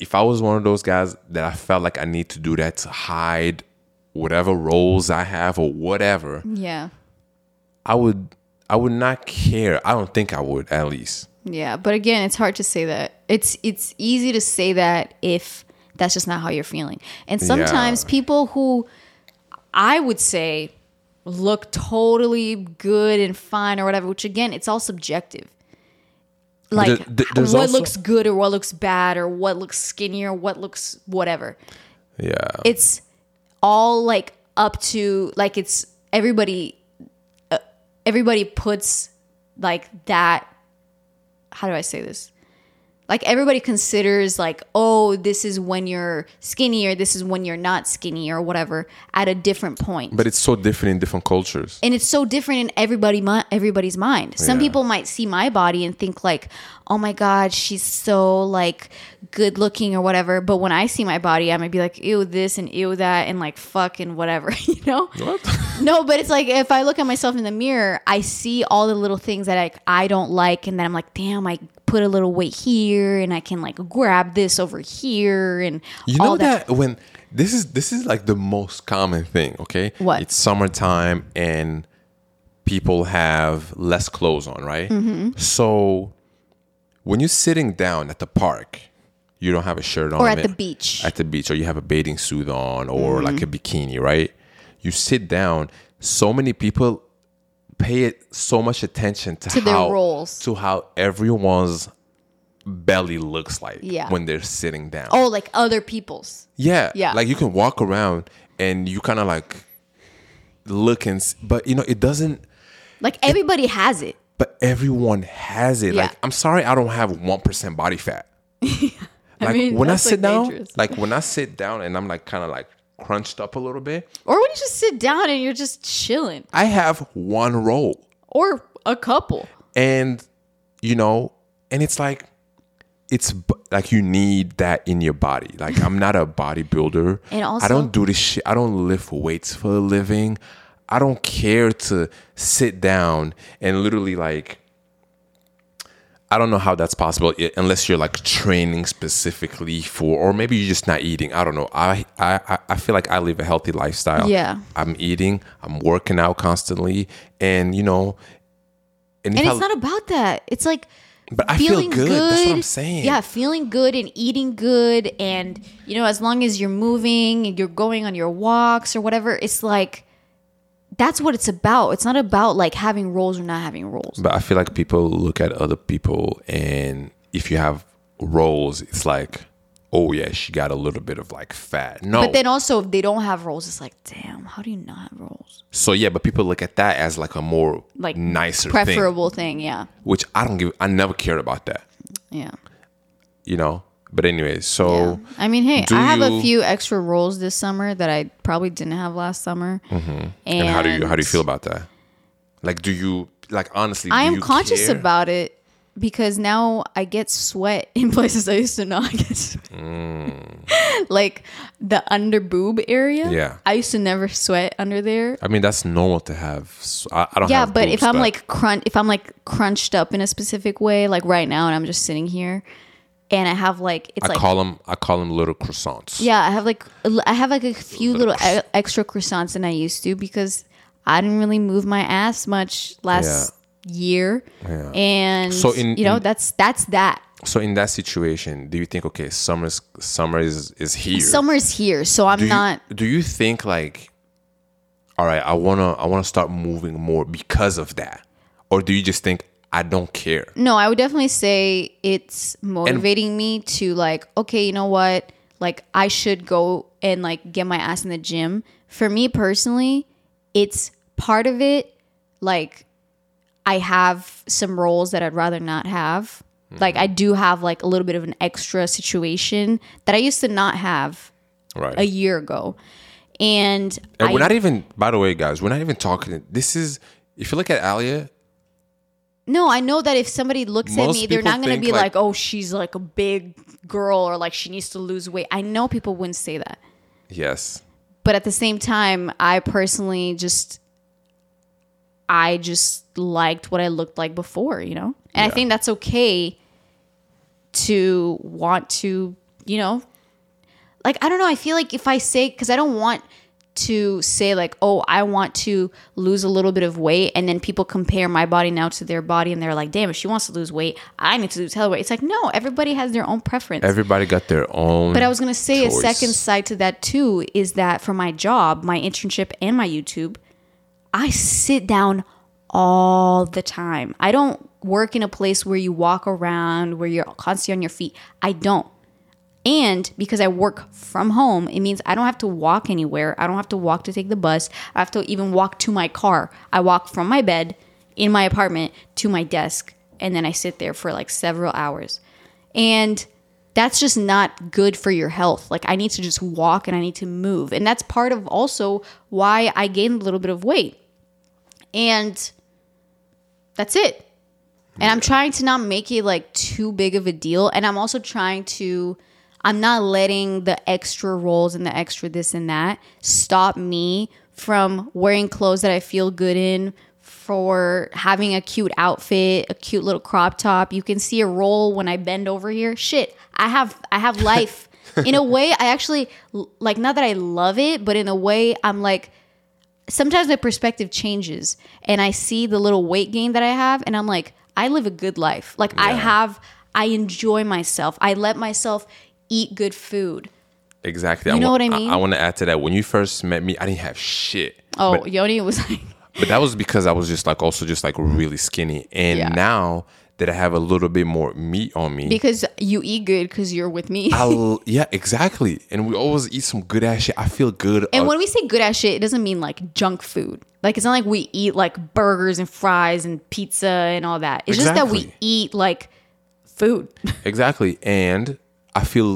if I was one of those guys that I felt like I need to do that to hide whatever rolls I have or whatever, yeah, I would I would not care. I don't think I would at least. yeah. But again, it's hard to say that. It's it's easy to say that if that's just not how you're feeling. And sometimes people who I would say look totally good and fine or whatever, which again, it's all subjective. Like there- what also- looks good or what looks bad or what looks skinny or what looks whatever. Yeah. it's all like up to like it's everybody uh, everybody puts like that how do i say this like everybody considers like oh this is when you're skinny or this is when you're not skinny or whatever at a different point but it's so different in different cultures. and it's so different in everybody everybody's mind. Some Yeah. people might see my body and think like, "Oh my god, she's so like good looking or whatever." But when I see my body, I might be like, "Ew this and ew that and like fuck and whatever," you know? What? No, but it's like if I look at myself in the mirror, I see all the little things that like I don't like, and then I'm like, "Damn, I put a little weight here, and I can like grab this over here, and You know all that. when this is this is like the most common thing, okay? What? It's summertime and people have less clothes on, right? Mm-hmm. So when you're sitting down at the park, you don't have a shirt on or at the beach." At the beach, or you have a bathing suit on, Mm-hmm. or like a bikini, right? You sit down. So many people pay it so much attention to, To their how rolls. to how everyone's belly looks like Yeah. when they're sitting down. oh, like other people's. Yeah. Yeah. Like you can walk around and you kind of like look and, but you know, it doesn't, Like everybody has it. but everyone has it. Yeah. Like, I'm sorry, I don't have 1% body fat. like mean, when I sit like, down, dangerous. like when I sit down and I'm like kind of like crunched up a little bit. Or when you just sit down and you're just chilling. I have one roll. Or a couple. and you know and it's like it's b- like you need that in your body like i'm not a bodybuilder And also, i don't do this shit i don't lift weights for a living i don't care to sit down and literally like i don't know how that's possible unless you're like training specifically for or maybe you're just not eating i don't know i i I- feel like i live a healthy lifestyle Yeah. i'm eating i'm working out constantly and you know And if it's I- not about that. It's like But I feel good. That's what I'm saying. Yeah, feeling good and eating good and you know, as long as you're moving and you're going on your walks or whatever, it's like that's what it's about. It's not about like having rolls or not having rolls. But I feel like people look at other people, and if you have rolls, it's like, oh yeah, she got a little bit of like fat. No, But then also if they don't have rolls, it's like, damn, how do you not have rolls? so yeah, but people look at that as like a more Like nicer thing, preferable thing, yeah. which I don't give. I never cared about that, Yeah. you know. But anyways, so Yeah. I mean, hey, I have a few extra rolls this summer that I probably didn't have last summer. Mm-hmm. and how do you how do you feel about that? Like, do you like honestly? I am you conscious care? about it because now I get sweat in places I used to not get sweat. like the under boob area. Mm. Yeah. I used to never sweat under there. I mean, that's normal to have. I, I don't. Yeah, have but boobs, if I'm like crunch, if I'm like crunched up in a specific way, like right now, and I'm just sitting here, and I have like it's like I like call them, I call them little croissants. Yeah, I have like I have like a few little e- extra croissants than I used to because I didn't really move my ass much last year, Yeah. and So in- you know in- that's that's that. So in that situation, do you think okay, summer's summer is is here? Summer's here, so I'm do you, not. Do you think like, all right, I wanna I wanna start moving more because of that, or do you just think I don't care? No, I would definitely say it's motivating me to like, okay, you know what? Like I should go and like get my ass in the gym. For me personally, it's part of it. Like I have some rolls that I'd rather not have. Like I mm-hmm. do have like a little bit of an extra situation that I used to not have Right. a year ago. And, and I, we're not even. By the way, guys, we're not even talking. This is if you look at Alia, No, I know that if somebody looks at me, they're not going to be like- like, "Oh, she's like a big girl," or like she needs to lose weight. I know people wouldn't say that, yes, but at the same time, I personally just, I just liked what I looked like before, you know, and I think that's okay to want to, you know, like I don't know. I feel like if I say because I don't want to say like, oh, I want to lose a little bit of weight, and then people compare my body now to their body, and they're like, damn, if she wants to lose weight, I need to lose hell weight. It's like no, everybody has their own preference. everybody got their own. But I was gonna say choice. a second side to that too is that for my job, my internship, and my YouTube, I sit down all the time. I don't work in a place where you walk around, where you're constantly on your feet. I don't. And because I work from home, it means I don't have to walk anywhere. I don't have to walk to take the bus. I have to even walk to my car. I walk from my bed in my apartment to my desk, and then I sit there for like several hours. And that's just not good for your health. Like, I need to just walk and I need to move. And that's part of also why I gained a little bit of weight. And that's it. And I'm trying to not make it like too big of a deal. And I'm also trying to, I'm not letting the extra rolls and the extra this and that stop me from wearing clothes that I feel good in, for having a cute outfit, a cute little crop top. You can see a roll when I bend over here. Shit, I have I have life. in a way, I actually like not that I love it, but in a way I'm like sometimes my perspective changes and I see the little weight gain that I have and I'm like, I live a good life. Like I have I enjoy myself. I let myself eat good food. exactly. You know wa- what I mean? I, want to add to that. When you first met me, I didn't have shit. Oh, But- Yoni was like But that was because I was just like also just like really skinny. And Yeah. now that I have a little bit more meat on me, because you eat good because you're with me. I'll yeah, exactly. And we always eat some good ass shit. I feel good. And uh, when we say good ass shit, it doesn't mean like junk food. Like it's not like we eat like burgers and fries and pizza and all that. It's just that we eat like food. exactly. And I feel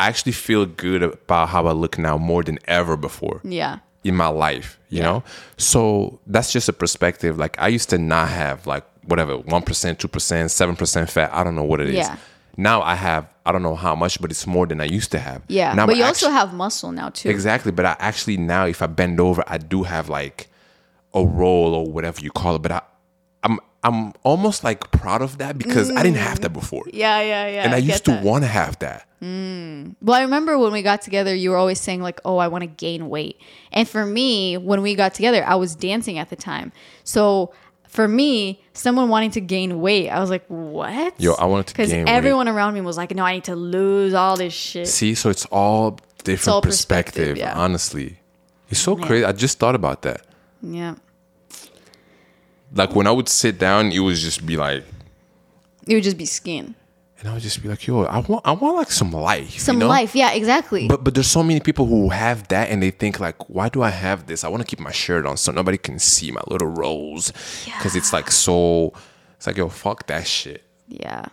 I actually feel good about how I look now more than ever before Yeah. in my life, you know? So that's just a perspective. Like I used to not have like whatever, 1%, 2%, 7% fat. I don't know what it is. Yeah. Now I have, I don't know how much, but it's more than I used to have. Yeah. Now but I'm you also have muscle now too. Exactly. But I actually now, if I bend over, I do have like a roll or whatever you call it. But I, I'm, almost like proud of that because I didn't have that mm. before. Yeah, yeah, yeah. And I get used to want to have that. Mm. Well, I remember when we got together, you were always saying like, "Oh, I want to gain weight." And for me, when we got together, I was dancing at the time. So for me, someone wanting to gain weight, I was like, "What?" Yo, I wanted to because gain weight. everyone around me was like, "No, I need to lose all this shit." See, so it's all different all perspective, perspective, yeah. honestly. It's so crazy. I just thought about that. Yeah, Like when I would sit down, it would just be like, it would just be skin, and I would just be like, yo, I want, I want like some life. some you know? life. Yeah, exactly. But but there's so many people who have that and they think like, why do I have this? I want to keep my shirt on so nobody can see my little rolls because it's like so. It's like yo, fuck that shit. yeah.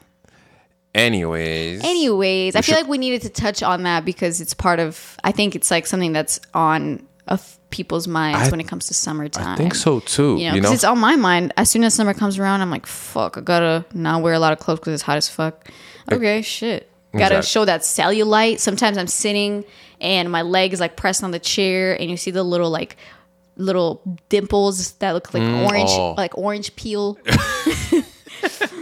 Anyways, Anyways, I feel should- like we needed to touch on that because it's part of. I think it's like something that's on of people's minds I- when it comes to summertime. I think so too. You know, You know, it's on my mind. As soon as summer comes around, I'm like, fuck, I gotta not wear a lot of clothes because it's hot as fuck. Okay, shit. Gotta Exact- show that cellulite. Sometimes I'm sitting and my leg is like pressed on the chair, and you see the little like little dimples that look like mm. orange, oh. like orange peel.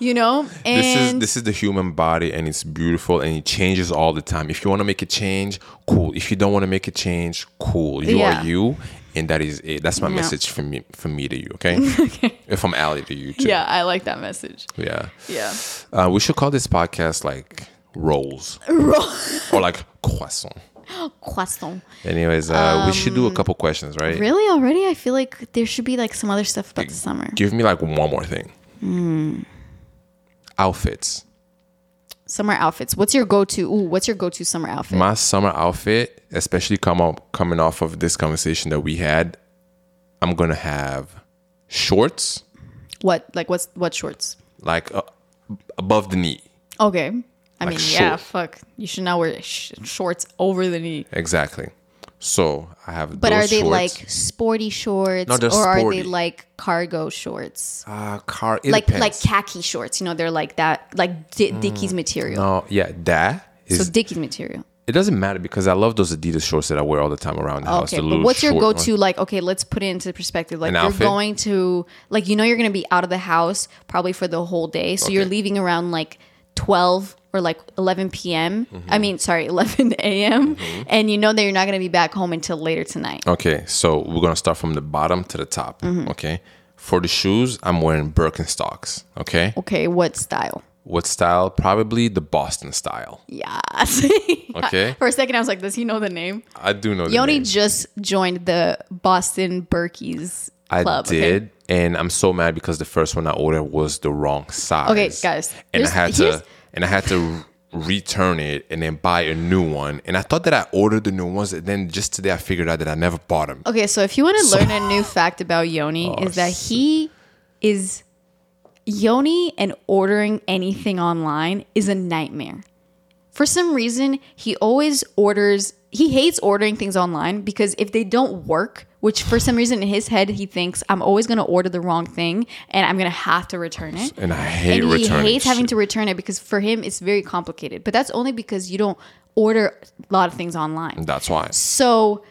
you know, and this is this is the human body and it's beautiful and it changes all the time. If you want to make a change, cool. If you don't want to make a change, cool. You Yeah. are you, and that is it. That's my Yeah. message from me from me to you. Okay. If I'm Ali to you too. yeah, I like that message. Yeah. Yeah. Uh, we should call this podcast like rolls or like croissant. Croissant. Anyways, uh, we should do a couple questions, right? Um, Really? Already? I feel like there should be like some other stuff about the summer. Give me like one more thing. Hmm. Outfits. Summer outfits. What's your go-to? Ooh, what's your go-to summer outfit? My summer outfit, especially come up, coming off of this conversation that we had, I'm gonna have shorts what like what's what shorts? like uh, above the knee. Okay. I Like mean, yeah, fuck. You should not wear sh- shorts over the knee. Exactly. So I have. But are they shorts. like sporty shorts No, or are they like cargo shorts? uh, car? Like depends. like khaki shorts, you know, they're like that like Di- Dickies material. No, yeah, that is. So Dickies material. it doesn't matter because I love those Adidas shorts that I wear all the time around the house. Okay, the but what's your go-to? ones. Like, okay, let's put it into perspective. Like, An you're outfit? going to, like, you know, you're going to be out of the house probably for the whole day, so you're leaving around like 12 or like 11 p.m. Mm-hmm. I mean, sorry, 11 a.m. And you know that you're not going to be back home until later tonight. Okay, so we're gonna start from the bottom to the top. Mm-hmm. Okay, for the shoes, I'm wearing Birkenstocks. Okay, Okay, what style? what style? Probably the Boston style. Yeah. Okay. For a second, I was like, does he know the name? I do know. The Yoni name. just joined the Boston Berkeys I club. okay? did, and I'm so mad because the first one I ordered was the wrong size. Okay, guys, and I had to and I had to return it and then buy a new one. And I thought that I ordered the new ones, and then just today I figured out that I never bought them. Okay, so if you want to learn a new fact about Yoni, Oh, is that he is Yoni and ordering anything online is a nightmare. For some reason, he always orders. He hates ordering things online because if they don't work, which for some reason in his head he thinks I'm always going to order the wrong thing and I'm going to have to return it. And I hate and he hates having to return it because for him it's very complicated. But that's only because you don't order a lot of things online. That's why. So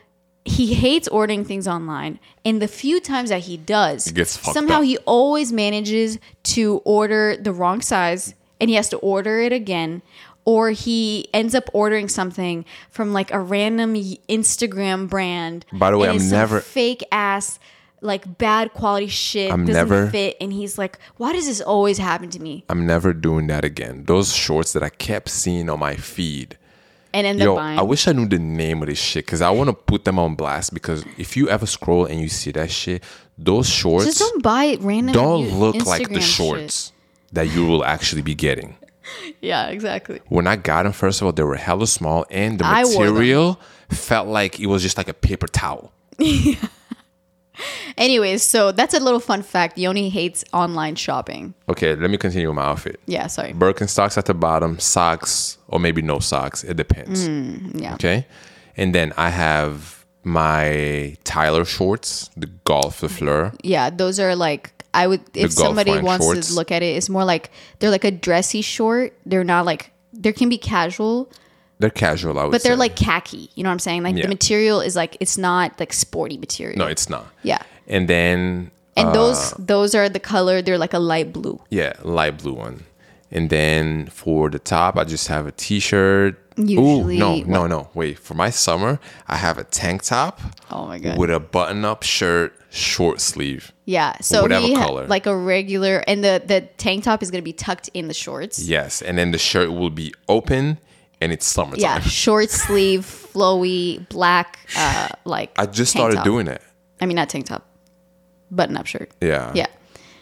he hates ordering things online. And the few times that he does, gets somehow up. he always manages to order the wrong size and he has to order it again. Or he ends up ordering something from like a random Instagram brand. By the way, I'm never- fake ass, like bad quality shit. I'm doesn't never- fit. And he's like, why does this always happen to me? I'm never doing that again. Those shorts that I kept seeing on my feed. And end up Yo, buying. I wish I knew the name of this shit because I want to put them on blast. Because if you ever scroll and you see that shit, those shorts Just don't buy random. don't look like the Instagram shit. shorts that you will actually be getting. Yeah, exactly. When I got them, first of all, they were hella small, and the I wore them. material felt like it was just like a paper towel. Anyways, so that's a little fun fact. Yoni hates online shopping. Okay, let me continue with my outfit. Yeah, sorry. Birkenstocks at the bottom, socks, or maybe no socks. It depends. Mm, yeah. Okay. And then I have my Tyler shorts, the Golf le Fleur. Yeah, those are like I would if somebody wants shorts. to look at it, it's more like they're like a dressy short. They're not like there can be casual, They're casual, I would but they're say. like khaki. You know what I'm saying? Like Yeah. the material is like it's not like sporty material. No, it's not. Yeah. And then And uh, those those are the color. They're like a light blue. Yeah, light blue one. And then for the top, I just have a t-shirt. Usually- Ooh, no, no, no. Wait, for my summer, I have a tank top Oh my god. with a button-up shirt, short sleeve. yeah. So whatever he color. like a regular, and the the tank top is gonna be tucked in the shorts. Yes, and then the shirt will be open, and it's summertime. Yeah, short sleeve, flowy, black, uh, like. I just started top. doing it. I mean, not tank top, button up shirt. Yeah. Yeah.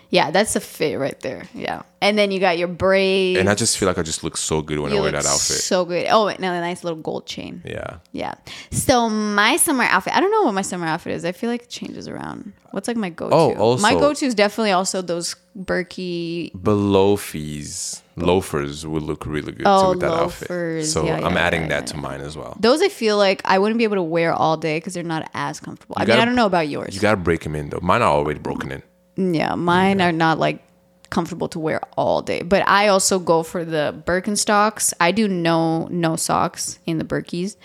Yeah, that's a fit right there. Yeah. And then you got your braids. And I just feel like I just look so good when you I wear that outfit. So good. Oh, and a nice little gold chain. yeah. Yeah. So my summer outfit, I don't know what my summer outfit is. I feel like it changes around. What's like my go to? Oh, also- my go to is definitely also those Berkey. Below fees, loafers would look really good Oh, too with that loafers. outfit. So Yeah, I'm adding yeah, that to mine as well. Those I feel like I wouldn't be able to wear all day because they're not as comfortable. I mean, gotta- I don't know about yours. You gotta break them in though. Mine are already broken in. Yeah, mine are not like comfortable to wear all day. But I also go for the Birkenstocks. I do no no socks in the Birkies.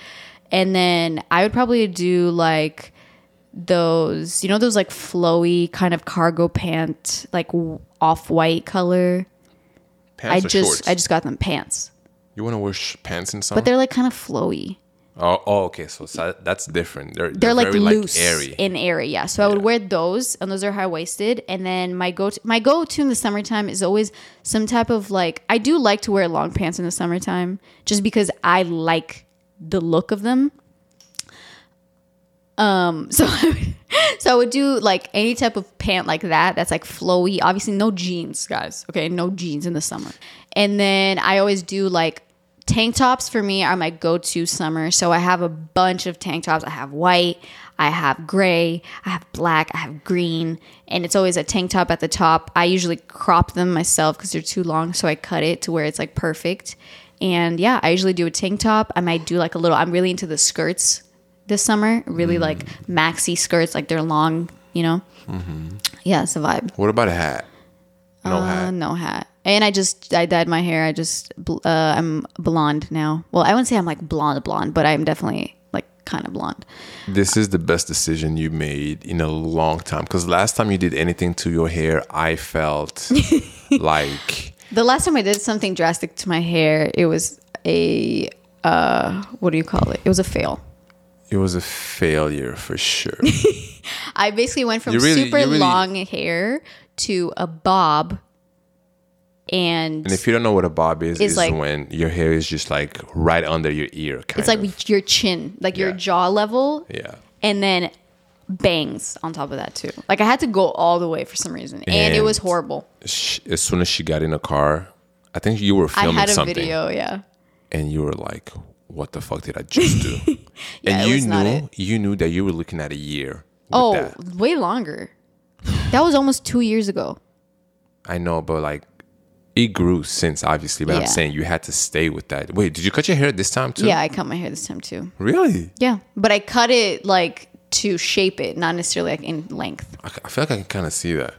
And then I would probably do like those, you know, those like flowy kind of cargo pant, like off white color. Pants I or just shorts? I just got them pants, You want to wear sh- pants in summer? but they're like kind of flowy. Oh, oh, okay. So, so that's different. They're, They're like very, loose airy. in airy. Yeah. So I would wear those, and those are high waisted. And then my go to my go to in the summertime is always some type of like I do like to wear long pants in the summertime, just because I like the look of them. Um. So. I would, so I would do like any type of pant like that that's like flowy. Obviously, no jeans, guys. Okay, no jeans in the summer. And then I always do like tank tops for me are my go-to summer. So I have a bunch of tank tops. I have white, I have gray, I have black, I have green, and it's always a tank top at the top. I usually crop them myself because they're too long, so I cut it to where it's like perfect. And yeah, I usually do a tank top. I might do like a little. I'm really into the skirts this summer. Really like maxi skirts, like they're long. You know. Yeah, it's a vibe. what about a hat? No Uh, hat. no hat. And I just I dyed my hair. I just uh, I'm blonde now. Well, I wouldn't say I'm like blonde blonde, but I'm definitely like kind of blonde. This is the best decision you made in a long time. Because last time you did anything to your hair, I felt like The last time I did something drastic to my hair, it was a uh what do you call it? It was a fail. it was a failure for sure. I basically went from really- super really- long hair to a bob and, And if you don't know what a bob is, is like- when your hair is just like right under your ear. Kind it's like of. your chin, like your jaw level yeah. and then bangs on top of that too. Like I had to go all the way for some reason, and, it was horrible. Sh as soon as she got in the car, I think you were filming something, I had a something, video, yeah. and you were like, "What the fuck did I just do?" Yeah, and you knew you knew that you were looking at a year. Oh, that. way longer. That was almost two years ago. I know, but like. It grew since obviously, but I'm saying you had to stay with that. Wait, did you cut your hair this time too? Yeah, I cut my hair this time too. Really? Yeah, but I cut it like to shape it, not necessarily like in length. I, I feel like I can kind of see that.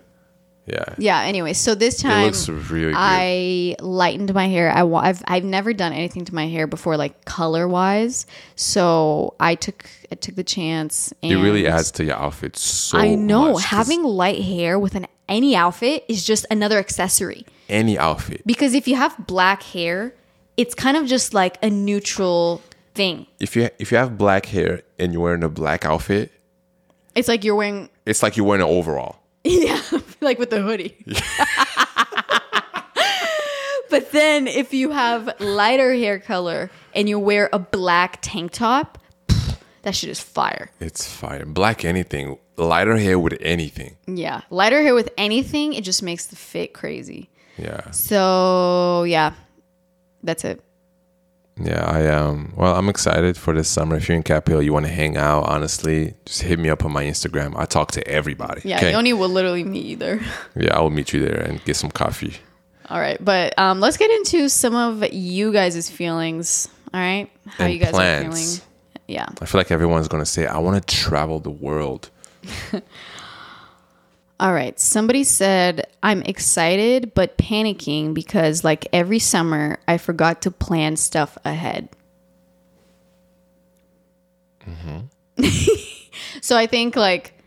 Yeah. Yeah. Anyway, so this time it looks really good. I lightened my hair. I wa- I've I've never done anything to my hair before, like color wise. So I took I took the chance. And It really adds to your outfit so I know much, having light hair with an any outfit is just another accessory. Any outfit. Because if you have black hair, it's kind of just like a neutral thing. If you if you have black hair and you're wearing a black outfit, It's like you're wearing it's like you're wearing an overall. Yeah, like with the hoodie. but then if you have lighter hair color and you wear a black tank top, that shit is fire. It's fire. Black anything, lighter hair with anything. Yeah, lighter hair with anything, it just makes the fit crazy. Yeah. So, yeah. That's it. Yeah, I um. Well, I'm excited for this summer. If you're in Cap Hill, you want to hang out. Honestly, just hit me up on my Instagram. I talk to everybody. Yeah, okay? Yoni will literally meet you there. yeah, I will meet you there and get some coffee. All right, but um, let's get into some of you guys' feelings. All right, how And you guys plans. are feeling. Yeah. I feel like everyone's gonna say, "I want to travel the world." All right. Somebody said, I'm excited but panicking because, like every summer, I forgot to plan stuff ahead. Mm-hmm. so I think, like,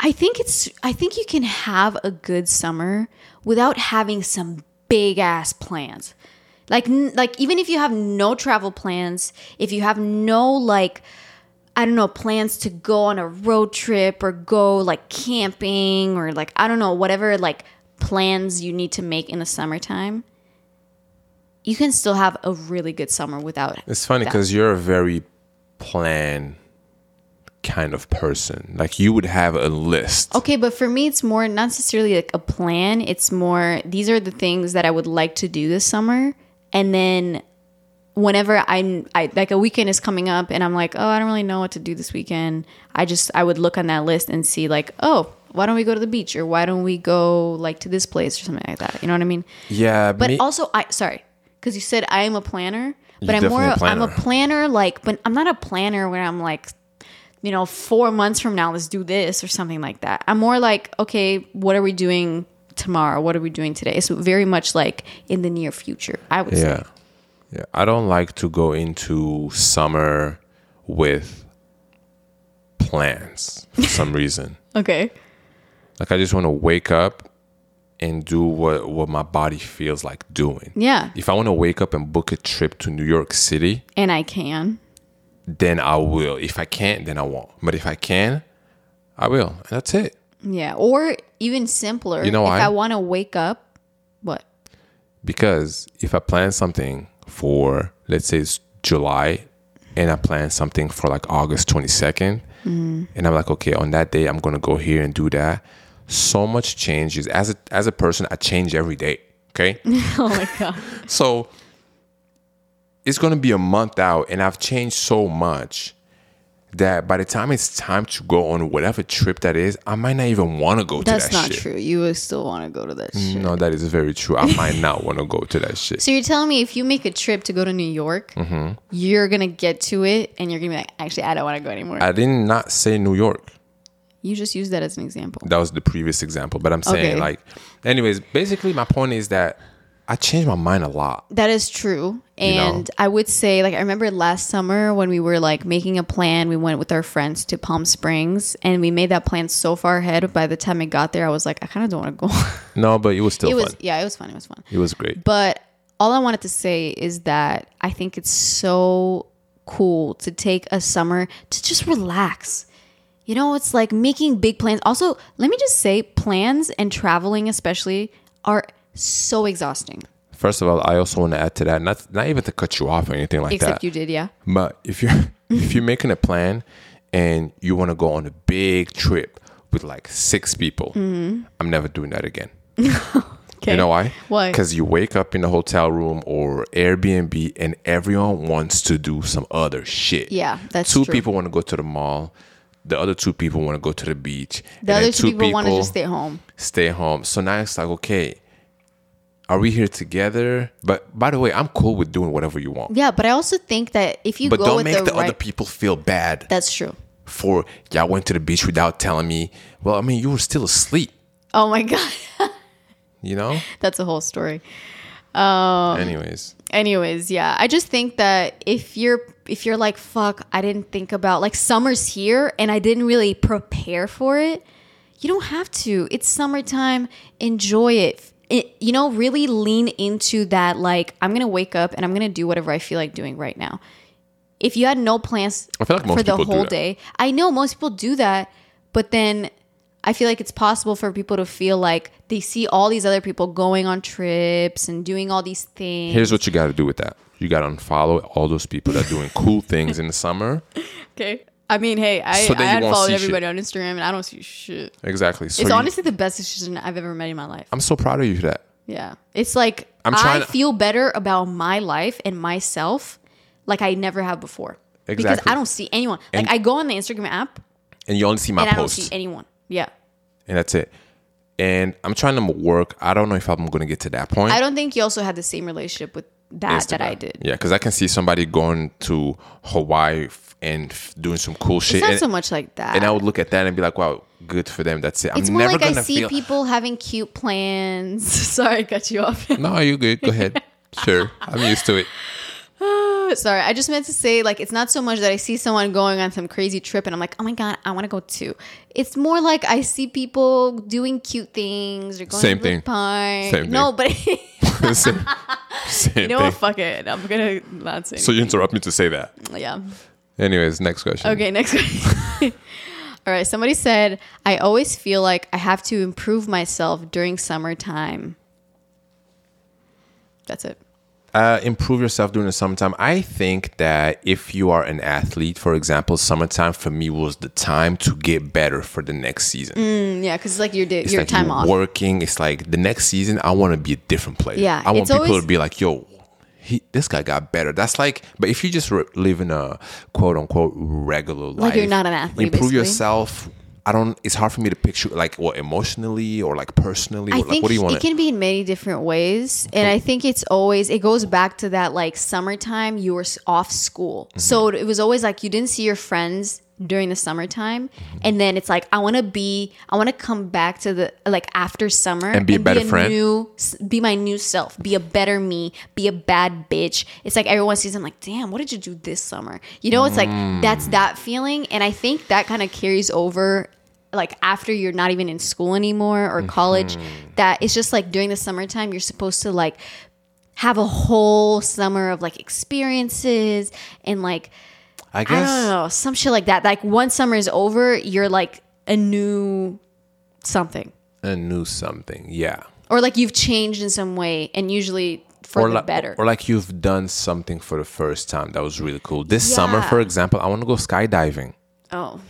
I think it's, I think you can have a good summer without having some big ass plans. Like, like even if you have no travel plans, if you have no, like, I don't know, plans to go on a road trip or go like camping or like, I don't know, whatever like plans you need to make in the summertime, you can still have a really good summer without It's funny because you're a very plan kind of person. Like you would have a list. Okay, but for me, it's more not necessarily like a plan. It's more these are the things that I would like to do this summer, and then whenever I'm, I like a weekend is coming up, and I'm like, oh, I don't really know what to do this weekend. I just I would look on that list and see like, oh, why don't we go to the beach or why don't we go like to this place or something like that. You know what I mean? Yeah, But me- also, I sorry, because you said I am a planner, but You're I'm more a I'm a planner. planner like, but I'm not a planner where I'm like, you know, four months from now, let's do this or something like that. I'm more like, okay, what are we doing tomorrow? What are we doing today? It's very much like in the near future. I would Yeah. say. Yeah. I don't like to go into summer with plans for some reason. Okay. Like I just want to wake up and do what what my body feels like doing. Yeah, If I want to wake up and book a trip to New York City, and I can. then I will. If I can't, then I won't. But if I can, I will. And that's it. Yeah, or even simpler. You know if why? I want to wake up, what? Because if I plan something for, let's say it's July, and I plan something for like August 22nd, mm-hmm. and I'm like, okay, on that day, I'm going to go here and do that. So much changes. As a, as a person, I change every day. Okay. Oh my god. so it's going to be a month out, and I've changed so much that by the time it's time to go on whatever trip that is, I might not even want to go to That's not true. You would still want to go to that shit. No, that is very true. I might not want to go to that shit. So you're telling me if you make a trip to go to New York, Mm-hmm. you're gonna get to it and you're gonna be like, actually, I don't want to go anymore. I did not say New York. you just use that as an example. That was the previous example, but I'm saying Okay. like, anyways, basically my point is that I changed my mind a lot. That is true. You know? And I would say, like, I remember last summer when we were like making a plan, we went with our friends to Palm Springs and we made that plan so far ahead. By the time it got there, I was like, I kind of don't want to go. No, but it was still it fun. was, yeah, it was fun. It was fun. it was great. But all I wanted to say is that I think it's so cool to take a summer to just relax. You know, it's like making big plans. Also, let me just say, plans and traveling, especially, are so exhausting. First of all, I also want to add to that, not not even to cut you off or anything like Except that. you did, yeah. But if you're if you're making a plan and you want to go on a big trip with like six people, mm-hmm. I'm never doing that again. Okay. You know why? Why? Because you wake up in the hotel room or Airbnb and everyone wants to do some other shit. Yeah, that's two true. people want to go to the mall. The other two people want to go to the beach. The other two people want to just stay home. stay home. So now it's like, okay, are we here together? But by the way, I'm cool with doing whatever you want. Yeah, but I also think that if you But don't make the, the, right, other people feel bad that's true. for y'all went to the beach without telling me. Well, I mean, you were still asleep, Oh my god, you know? that's a whole story. Um, Anyways, anyways yeah i just think that if you're if you're like fuck i didn't think about like summer's here and i didn't really prepare for it you don't have to it's summertime enjoy it, it you know really lean into that like i'm gonna wake up and i'm gonna do whatever i feel like doing right now if you had no plans like for the whole day i know most people do that but then I feel like it's possible for people to feel like they see all these other people going on trips and doing all these things. here's what you got to do with that. You got to unfollow all those people that are doing cool things in the summer. Okay. I mean, hey, I, So I won't unfollowed everybody on Instagram and I don't see shit. Exactly. So it's you- honestly the best decision I've ever made in my life. I'm so proud of you for that. Yeah. It's like I'm i to- feel better about my life and myself like I never have before. Exactly. Because I don't see anyone. Like I go on the Instagram app And you only see my and I don't posts. see anyone. Yeah. and that's it. And I'm trying to work. I don't know if I'm going to get to that point. I don't think you also had the same relationship with that that I did. Yeah, because I can see somebody going to Hawaii f- and f- doing some cool shit. It's not and, so much like that. and I would look at that and be like, wow, good for them. That's it. I'm it's more never like I see feel. people having cute plans. Sorry, I cut you off. No, you good. Go ahead. sure, I'm used to it. Sorry, I just meant to say like it's not so much that I see someone going on some crazy trip and I'm like, oh my god, I want to go too. It's more like I see people doing cute things or going Same to the thing. park. Same thing. no, but same same you know thing. what? Fuck it. I'm gonna not say. So you interrupt me to say that. yeah. Anyways, next question. Okay, next question. All right. Somebody said, I always feel like I have to improve myself during summertime. That's it. Uh, improve yourself during the summertime. I think that if you are an athlete, for example, summertime for me was the time to get better for the next season. Mm, yeah, because it's like your day, It's your like time off. working. It's like the next season, I want to be a different player. Yeah, I want people always- to be like, yo, he, this guy got better. That's like, but if you just re- live in a quote unquote regular life, Like you're not an athlete, improve basically. yourself. I don't. It's hard for me to picture like what emotionally or like personally. I What, like, what do you want? it can be in many different ways, and I think it's always it goes back to that like summertime you were off school, Mm-hmm. so it was always like you didn't see your friends during the summertime, Mm-hmm. and then it's like I want to be, I want to come back to the like after summer And be a better friend. new, be my new self, be a better me, be a bad bitch. It's like everyone sees I'm like, damn, what did you do this summer? You know, it's like that's Mm. that feeling, and I think that kind of carries over like after you're not even in school anymore or college Mm-hmm. that it's just like during the summertime you're supposed to like have a whole summer of like experiences and like I I guess. don't know some shit like that like once summer is over you're like a new something A new something. Yeah. or like you've changed in some way and usually for or the like, better or like you've done something for the first time that was really cool. This summer, for example, I want to go skydiving, oh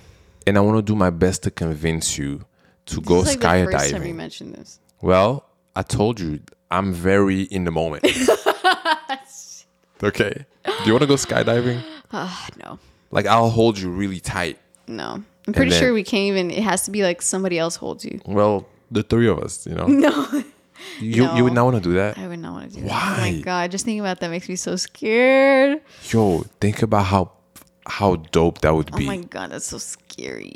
and I want to do my best to convince you to go this is like the first time you skydiving. mentioned this Well, I told you, I'm very in the moment. okay. Do you want to go skydiving? Uh, no Like I'll hold you really tight. no i'm pretty then- sure we can't even it has to be like somebody else holds you Well, the three of us, you know. no You you would not want to do that. I would not want to do that. Oh my god, just thinking about that makes me so scared. Yo, think about how how dope that would be. Oh my god, that's so scary.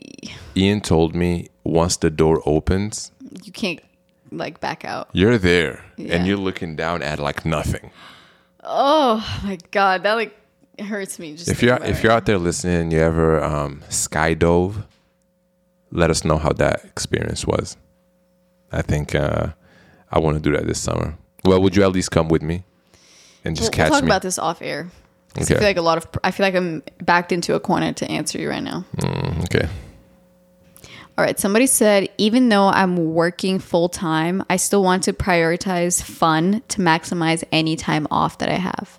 Ian told me once the door opens, You can't like back out. you're there Yeah. and you're looking down at like nothing. Oh my god, that like hurts me. Just If you're if you're out there listening and you ever um, skydove, let us know how that experience was. I think uh, I want to do that this summer. Well, would you at least come with me and just we'll, catch we'll talk me? about this off air. Okay. I feel like a lot of I feel like I'm backed into a corner to answer you right now. Mm, okay. All right, somebody said even though I'm working full time, I still want to prioritize fun to maximize any time off that I have.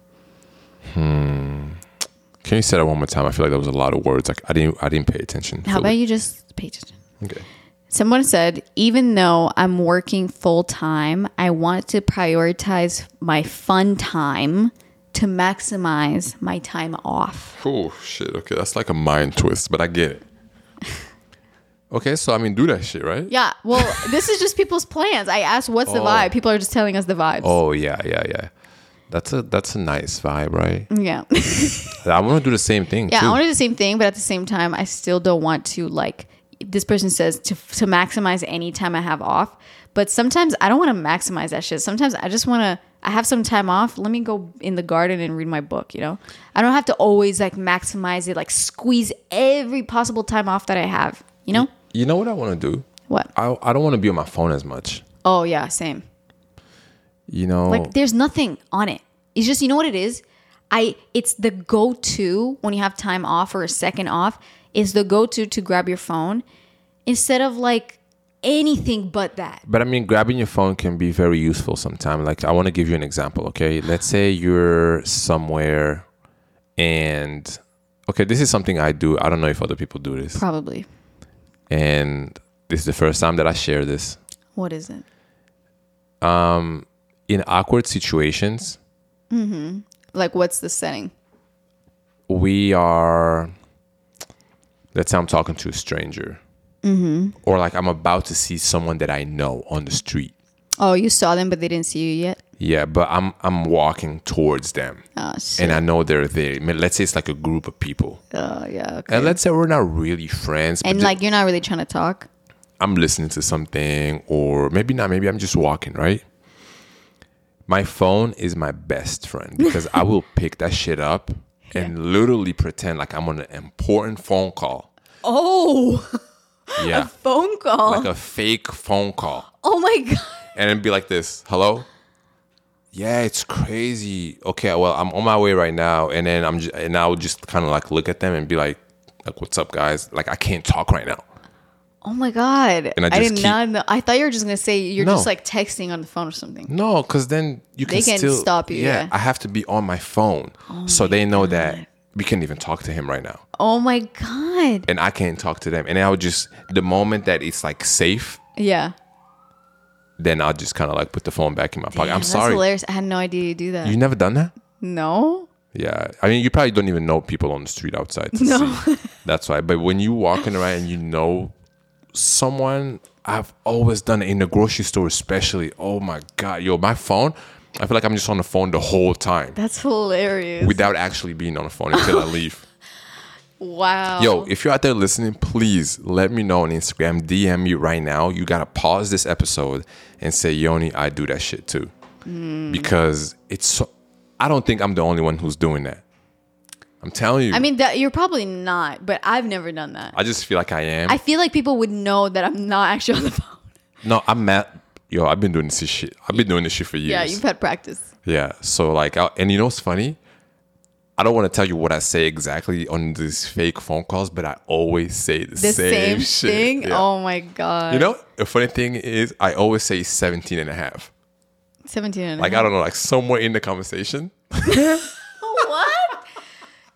Can you say that one more time? I feel like that was a lot of words. Like I didn't I didn't pay attention. How about you just pay attention? Okay. Someone said, even though I'm working full time, I want to prioritize my fun time to maximize my time off. Oh shit. Okay, that's like a mind twist, but I get it. Okay, so I mean, do that shit, right? Yeah, well, this is just people's plans. I asked, what's the Oh. vibe? People are just telling us the vibes. Oh yeah, yeah, yeah. That's a that's a nice vibe, right? Yeah. I want to do the same thing yeah, too. I want to do the same thing, but at the same time, I still don't want to, like, this person says to, to maximize any time I have off. But sometimes I don't want to maximize that shit. Sometimes I just want to, I have some time off. Let me go in the garden and read my book, you know? I don't have to always, like, maximize it, like, squeeze every possible time off that I have, you know? you know what I want to do? What? I I don't want to be on my phone as much. Oh, yeah, same. You know, Like there's nothing on it. It's just you know what it is? I it's the go-to when you have time off or a second off is the go-to to grab your phone instead of like anything but that. But I mean, grabbing your phone can be very useful sometimes. Like, I want to give you an example, okay? Let's say you're somewhere and, okay, this is something I do. I don't know if other people do this. Probably. And this is the first time that I share this. What is it? Um, in awkward situations, Mm-hmm. Like, what's the setting? we are let's say i'm talking to a stranger Mm-hmm. or like i'm about to see someone that i know on the street. Oh, you saw them, but they didn't see you yet. yeah but i'm i'm walking towards them. Oh, and i know they're there. I mean, let's say it's like a group of people. Oh, yeah. Okay. and let's say we're not really friends And like, you're not really trying to talk. i'm listening to something or maybe not maybe i'm just walking right? My phone is my best friend because i will pick that shit up and literally pretend like i'm on an important phone call. Oh, yeah a phone call. like a fake phone call oh my god. and it'd be like this hello yeah it's crazy okay well i'm on my way right now and then i'm just and I would just kind of like look at them and be like like what's up guys like i can't talk right now Oh my god. And I I, did keep- not know. I thought you were just gonna say you're No. just like texting on the phone or something. no because then you can They can still stop you, yeah. Oh i have to be on my phone oh so they know that we can't even talk to him right now Oh my god. and i can't talk to them and i would just the moment that it's like safe Yeah. then i'll just kind of like put the phone back in my pocket Damn, i'm that's sorry hilarious. I had no idea you do that. you never done that no. Yeah, I mean, you probably don't even know people on the street outside. To see. That's why. But when you walking around and you know someone, I've always done it in the grocery store, especially. Oh my god, yo, my phone. I feel like I'm just on the phone the whole time That's hilarious. without actually being on the phone until I leave. wow. Yo, if you're out there listening, please let me know on Instagram. DM me right now. You gotta pause this episode and say, Yoni, I do that shit too, hmm. because it's. So, I don't think I'm the only one who's doing that. I'm telling you. I mean, that you're probably not, but I've never done that. I just feel like I am. I feel like people would know that I'm not actually on the phone. no, I'm mad. Yo, I've been doing this shit. I've been doing this shit for years. Yeah, you've had practice. Yeah. So like, I, and you know what's funny? I don't want to tell you what I say exactly on these fake phone calls, but I always say the, The same, same, shit. thing. Yeah. Oh my god. You know, the funny thing is, I always say 17 and a half. 17 and a Like. I don't know, like somewhere in the conversation. what?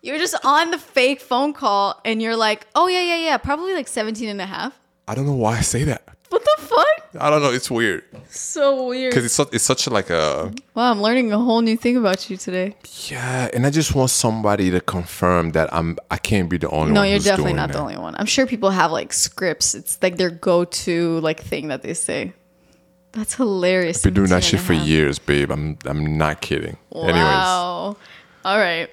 You're just on the fake phone call and you're like, oh yeah, yeah, yeah, probably like 17 and a half. I don't know why I say that. What the fuck? I don't know. It's weird So weird. because it's, su- it's such a, like a, Wow, I'm learning a whole new thing about you today. yeah. And I just want somebody to confirm that I'm, I can't be the only one. No, one. you're who's definitely doing not that. the only one. I'm sure people have like scripts. It's like their go-to like thing that they say. That's hilarious. been doing that shit for years, babe. I'm I'm not kidding. Wow. All right.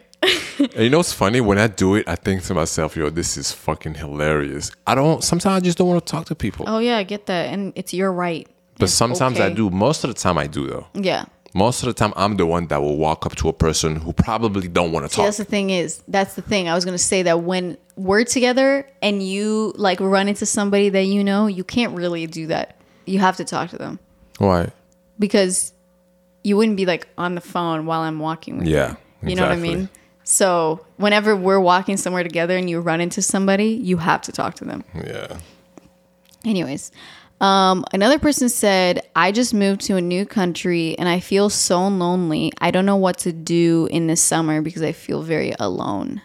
And you know what's funny? When I do it, I think to myself, yo, this is fucking hilarious. I don't sometimes I just don't want to talk to people. Oh yeah, I get that, and it's your right. but It's sometimes I do. Most of the time I do though. Yeah. Most of the time I'm the one that will walk up to a person who probably don't want to See, talk. that's the thing is that's the thing. I was gonna say that when we're together and you like run into somebody that you know, you can't really do that. You have to talk to them Why? because you wouldn't be like on the phone while I'm walking with Yeah. you. You know what I mean? So whenever we're walking somewhere together and you run into somebody, you have to talk to them. Yeah. Anyways, um, another person said, I just moved to a new country and I feel so lonely. I don't know what to do in the summer because I feel very alone.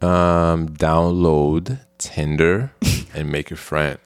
Um, download Tinder and make a friend.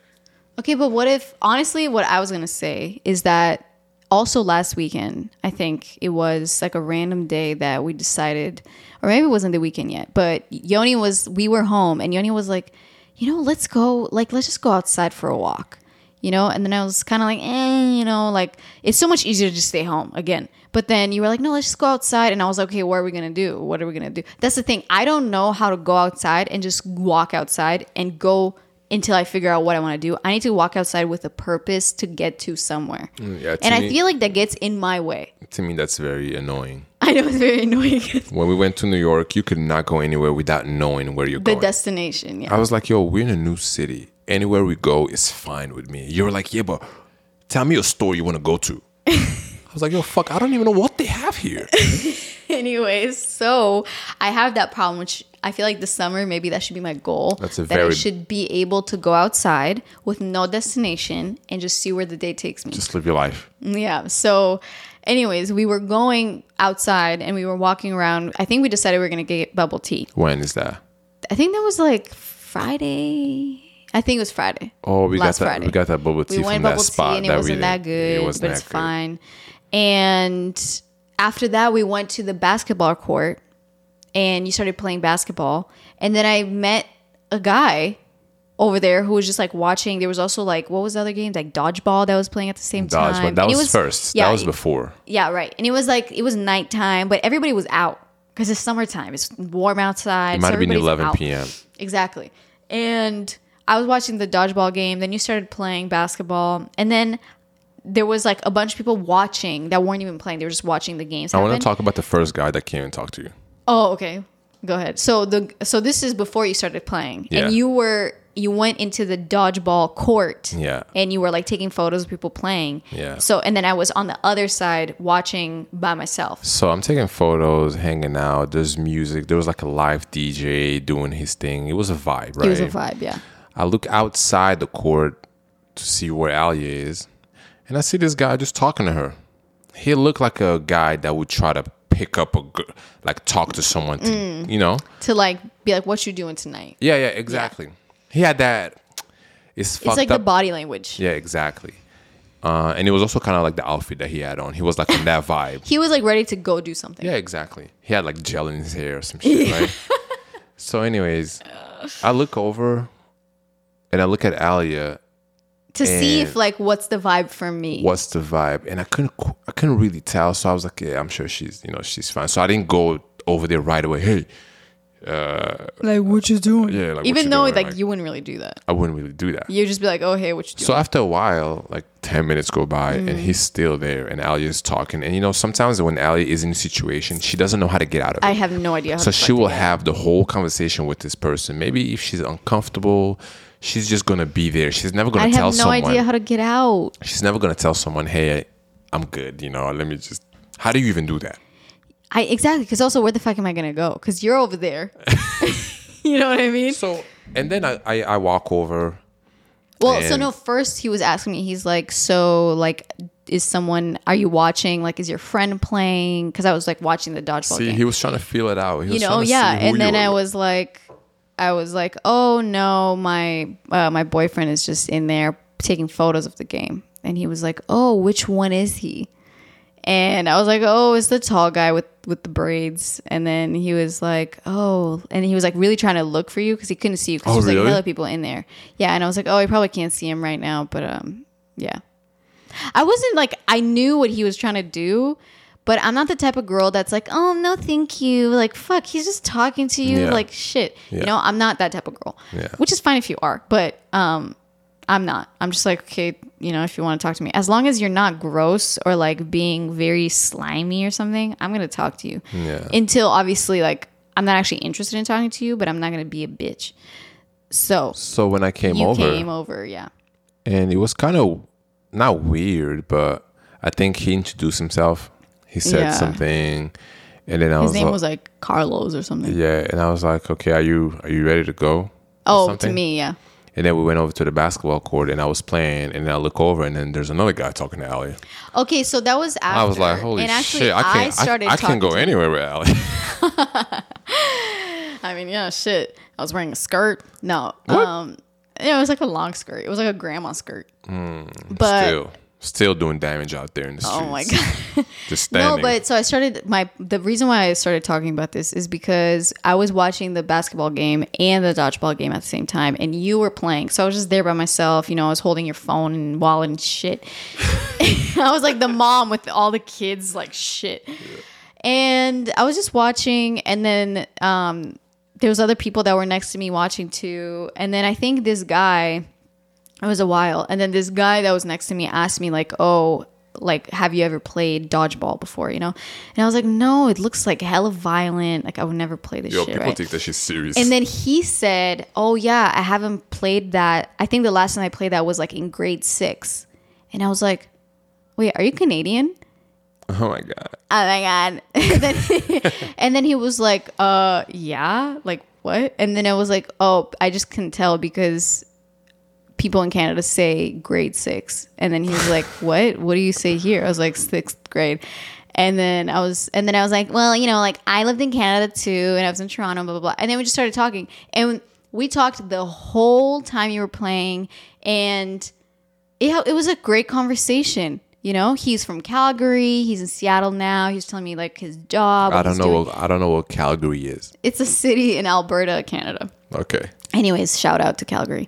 Okay, but what if, honestly, what I was going to say is that also last weekend, I think it was like a random day that we decided, or maybe it wasn't the weekend yet, but Yoni was, we were home and Yoni was like, you know, let's go, like, let's just go outside for a walk, you know? And then I was kind of like, eh, you know, like, it's so much easier to just stay home again. But then you were like, no, let's just go outside. And I was like, okay, what are we going to do? What are we going to do? That's the thing. I don't know how to go outside and just walk outside and go until I figure out what I want to do. I need to walk outside with a purpose to get to somewhere. Mm, yeah, to and I feel like that gets in my way. To me, that's very annoying. I know it's very annoying. When we went to New York, you could not go anywhere without knowing where you're the going. The destination, yeah. I was like, yo, we're in a new city. Anywhere we go is fine with me. You're like, yeah, but tell me a store you want to go to. I was like, yo, fuck, I don't even know what they have here. Anyways, so I have that problem, which I feel like this summer maybe that should be my goal. That's a that I should be able to go outside with no destination and just see where the day takes me. Just live your life. Yeah. So, anyways, we were going outside and we were walking around. I think we decided we were gonna get bubble tea. When is that? I think that was like Friday. I think it was Friday. Oh, we got that. Friday. We got that bubble tea we from went that bubble spot tea and it that wasn't that good, It wasn't but that it's good. fine. And after that, we went to the basketball court, and you started playing basketball. And then I met a guy over there who was just like watching. There was also like what was the other game like dodgeball that was playing at the same Dodge, time. that it was, first. Yeah, that was before. yeah, right. And it was like it was nighttime, but everybody was out because it's summertime. It's warm outside. It might so have been 11 out. p.m. Exactly. And I was watching the dodgeball game. Then you started playing basketball, and then there was like a bunch of people watching that weren't even playing. They were just watching the games. I want to talk about the first guy that came and talked to you. Oh, okay. Go ahead. So the so this is before you started playing, Yeah. and you were you went into the dodgeball court. Yeah. And you were like taking photos of people playing. Yeah. So and then I was on the other side watching by myself. So I'm taking photos, hanging out. There's music. There was like a live DJ doing his thing. It was a vibe, right? It was a vibe, yeah. I look outside the court to see where Alia is, and I see this guy just talking to her. He looked like a guy that would try to pick up a girl, like talk to someone, to, Mm. you know? To like be like, what you doing tonight? Yeah, yeah, exactly. He had that. It's fucked It's like up. the body language. yeah, exactly. Uh, and it was also kind of like the outfit that he had on. He was like in that vibe. He was like ready to go do something. Yeah, exactly. He had like gel in his hair or some shit, right? so, anyways, I look over and I look at Alia. To see if like what's the vibe for me. What's the vibe? And I couldn't, I couldn't really tell. So I was like, yeah, I'm sure she's, you know, she's fine. So I didn't go over there right away. Hey, Like what you doing? yeah, like Even though doing? like, you wouldn't really do that. I wouldn't really do that. You'd just be like, oh hey, what you doing? So after a while, like ten minutes go by, Mm. and he's still there, and Ali is talking. And you know, sometimes when Ali is in a situation, she doesn't know how to get out of it. I have no idea. How so the she will have the whole conversation with this person. Maybe if she's uncomfortable, she's just gonna be there. She's never gonna I tell have no someone. idea how to get out. she's never gonna tell someone, "Hey, I'm good." You know, let me just. How do you even do that? I exactly because also where the fuck am I gonna go? Because you're over there. you know what I mean? So, and then I I, I walk over. Well, so no. First, he was asking me. He's like, "So, like, is someone? Are you watching? Like, is your friend playing?" Because I was like watching the dodgeball See, game. he was trying to feel it out. He you was know, yeah. And then I was like, I was like, "Oh no, my uh, my boyfriend is just in there taking photos of the game." And he was like, "Oh, which one is he?" And I was like, "Oh, it's the tall guy with with the braids." And then he was like, "Oh," and he was like really trying to look for you because he couldn't see you because Oh, there's like really? hella people in there. Yeah, and I was like, "Oh, he probably can't see him right now," but um, yeah. I wasn't like I knew what he was trying to do, but I'm not the type of girl that's like, "Oh, no, thank you." Like, fuck, he's just talking to you Yeah. like shit. Yeah. You know, I'm not that type of girl. Yeah. Which is fine if you are, but um I'm not. I'm just like, okay, you know, if you want to talk to me, as long as you're not gross or like being very slimy or something, I'm gonna talk to you. Yeah. Until obviously, like, I'm not actually interested in talking to you, but I'm not gonna be a bitch. So So when I came you over, came over, yeah. and it was kind of not weird, but I think he introduced himself. He said Yeah. something, and then I was His was name like, was like Carlos or something. yeah, and I was like, okay, are you are you ready to go? oh, to me, yeah. And then we went over to the basketball court, and I was playing, and then I look over, and then there's another guy talking to Ali. Okay, so that was after. I was like, holy and actually, shit, I can't, I, started I, talking can go anywhere with Ali. I mean, yeah, shit. I was wearing a skirt. No, um, yeah, it was like a long skirt. It was like a grandma skirt. but Hmm, still, still doing damage out there in the streets. oh my god. just No, but so I started my the reason why I started talking about this is because I was watching the basketball game and the dodgeball game at the same time, and you were playing. So I was just there by myself. You know, I was holding your phone and wallet and shit. I was like the mom with all the kids, like shit. And I was just watching, and then um, there was other people that were next to me watching too. And then I think this guy, it was a while, and then this guy that was next to me asked me like, "Oh, like have you ever played dodgeball before?" You know, and I was like, "No, it looks like hella violent. Like I would never play this Yo, shit." people right? take that shit serious. And then he said, "Oh yeah, I haven't played that. I think the last time I played that was like in grade six. And I was like, "Wait, are you Canadian?" oh my god. oh my god and then, and then he was like uh yeah like what and then i was like oh i just couldn't tell because people in canada say grade six and then he was like what what do you say here i was like sixth grade and then i was and then i was like well you know like i lived in canada too and i was in toronto blah blah blah and then we just started talking and We talked the whole time you were playing, and it, it was a great conversation. You know, he's from Calgary. He's in Seattle now. He's telling me like his job. I don't know. doing. What, I don't know what Calgary is. It's a city in Alberta, Canada. Okay. Anyways, shout out to Calgary.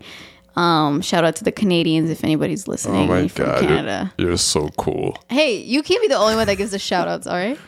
Um, shout out to the Canadians if anybody's listening. Oh listening my from god, you're, Canada. you're so cool. Hey, you can't be the only one that gives the shout outs, all right?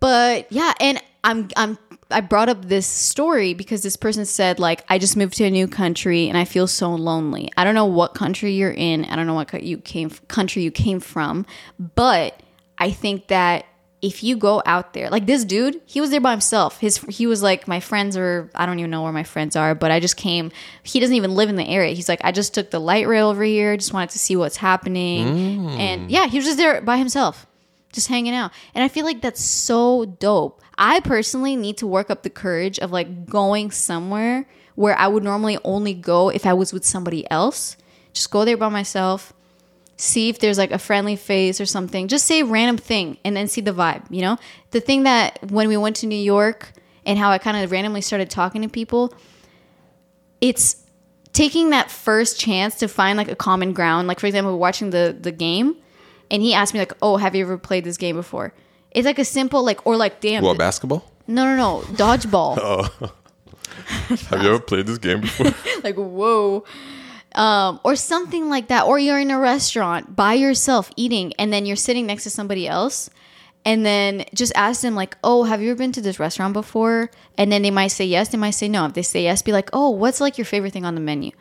But yeah, and I'm I'm I brought up this story because this person said like I just moved to a new country and I feel so lonely. I don't know what country you're in. I don't know what co- you came country you came from, but I think that if you go out there, like this dude, he was there by himself. His he was like my friends are I don't even know where my friends are, but I just came. He doesn't even live in the area. He's like I just took the light rail over here, just wanted to see what's happening. Mm. And yeah, he was just there by himself just hanging out. And I feel like that's so dope. I personally need to work up the courage of like going somewhere where I would normally only go if I was with somebody else. Just go there by myself, see if there's like a friendly face or something. Just say a random thing and then see the vibe, you know? The thing that when we went to New York and how I kind of randomly started talking to people, it's taking that first chance to find like a common ground. Like for example, we're watching the the game and he asked me like, "Oh, have you ever played this game before?" It's like a simple like or like damn. What basketball? no, no, no, dodgeball. Oh. Have you ever played this game before? like whoa. Um, or something like that. Or you're in a restaurant by yourself eating and then you're sitting next to somebody else and then just ask them like, "Oh, have you ever been to this restaurant before?" And then they might say yes, they might say no. If they say yes, be like, "Oh, what's like your favorite thing on the menu?"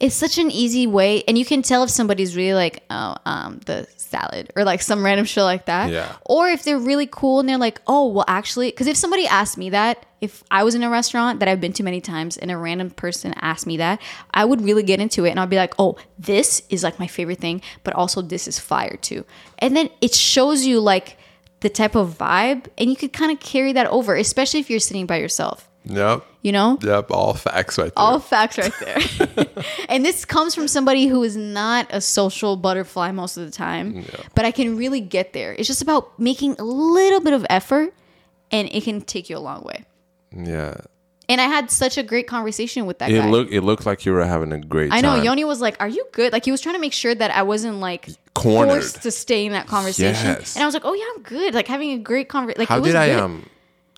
It's such an easy way, and you can tell if somebody's really like, "Oh, um, the salad," or like some random shit like that. Yeah. Or if they're really cool and they're like, "Oh, well, actually," because if somebody asked me that, if I was in a restaurant that I've been to many times, and a random person asked me that, I would really get into it, and I'd be like, "Oh, this is like my favorite thing, but also this is fire too," and then it shows you like the type of vibe, and you could kind of carry that over, especially if you're sitting by yourself. Yep. You know, Yep. All facts right there. all facts right there. and this comes from somebody who is not a social butterfly most of the time, but I can really get there. It's just about making a little bit of effort and it can take you a long way. yeah. And I had such a great conversation with that It guy. looked it looked like you were having a great I know time. Yoni was like, "Are you good?" Like he was trying to make sure that I wasn't like Cornered. forced to stay in that conversation. Yes. And I was like, "Oh yeah, I'm good." Like having a great conversation. Like How it was did I good. um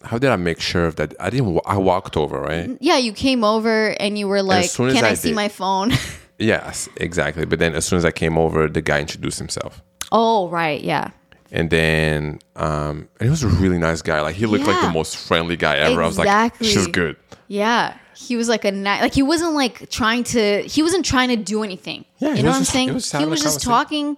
how did I make sure of that I didn't I walked over, right? Yeah, you came over and you were like, "Can I, I see did- my phone?" Yes, exactly. But then as soon as I came over, the guy introduced himself. oh right, yeah. And then um and he was a really nice guy. Like he looked like the most friendly guy ever. I was like, Exactly. she's good. Yeah. He was like a ni- like he wasn't like trying to he wasn't trying to do anything. Yeah, you know what I'm just- saying? he was he was just talking.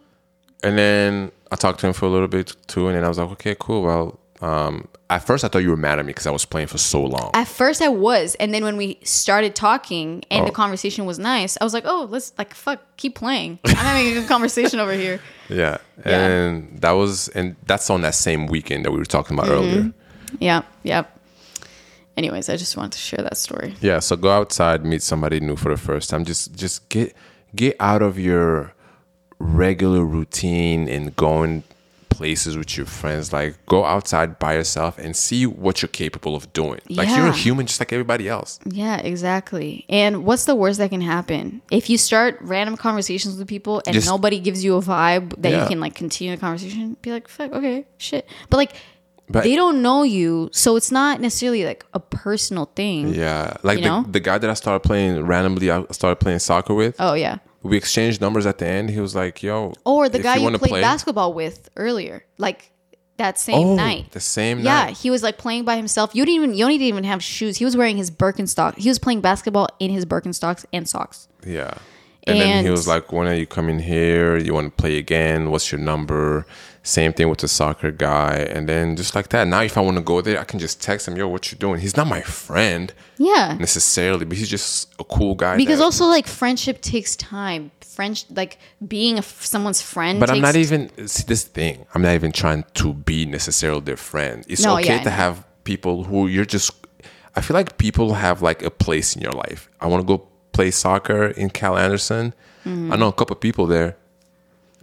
And then I talked to him for a little bit too, and then I was like, okay, cool. Well, um, at first I thought you were mad at me because I was playing for so long. At first I was, and then when we started talking and the Oh. conversation was nice, I was like, "Oh, let's like fuck, keep playing. I'm having a good conversation over here." yeah, Yeah. and that was, and that's on that same weekend that we were talking Mm-hmm. about earlier. Yeah, yep. Anyways, I just wanted to share that story. Yeah, so go outside, meet somebody new for the first time. Just, just get get out of your regular routine and going places with your friends. Like go outside by yourself and see what you're capable of doing. Like you're a human just like everybody else. Yeah, exactly. And what's the worst that can happen? If you start random conversations with people and Just- nobody gives you a vibe that Yeah. you can like continue the conversation, be like, fuck, okay, shit. But like But- they don't know you, so it's not necessarily like a personal thing. Yeah, like You the, the guy that I started playing randomly, I started playing soccer with. Oh yeah. We exchanged numbers at the end. He was like, "Yo," Or the guy you, wanna played play- basketball with earlier, like that same Oh, night. the same night. Yeah, night. he was like playing by himself. You didn't even Yoni didn't even have shoes. He was wearing his Birkenstock. He was playing basketball in his Birkenstocks and socks. Yeah. And, then he was like, when are you coming here? You want to play again? What's your number? Same thing with the soccer guy. And then just like that. Now, if I want to go there, I can just text him, yo, what you doing? He's not my friend Yeah. necessarily, but he's just a cool guy. Because that- also like friendship takes time. French like being a, someone's friend. But I'm not even, see, this thing, I'm not even trying to be necessarily their friend. It's No, okay yeah, to have people who you're just, I feel like people have like a place in your life. I want to go play soccer in Cal Anderson. Mm-hmm. I know a couple of people there.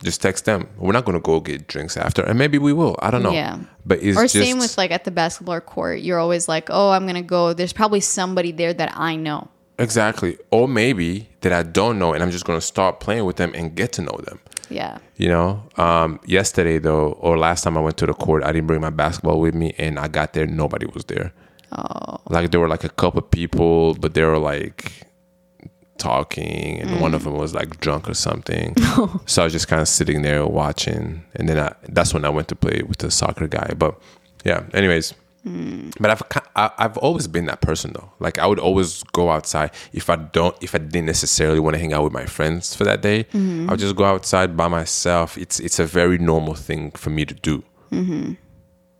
Just text them. We're not going to go get drinks after, and maybe we will. I don't know. Yeah. But it's Or just same with like at the basketball court. You're always like, oh, I'm gonna go. There's probably somebody there that I know. exactly. Or maybe that I don't know, and I'm just gonna start playing with them and get to know them. Yeah. You know, um, yesterday though, or last time I went to the court, I didn't bring my basketball with me, and I got there, nobody was there. Oh. Like there were like a couple people, but they were like talking, and one of mm. them was like drunk or something. Oh. so I was just kind of sitting there watching, and then I, that's when I went to play with the soccer guy. But yeah, anyways. Mm. But I've I've always been that person though. Like I would always go outside if I don't if I didn't necessarily want to hang out with my friends for that day. Mm-hmm. I would just go outside by myself. It's it's a very normal thing for me to do. Mm-hmm.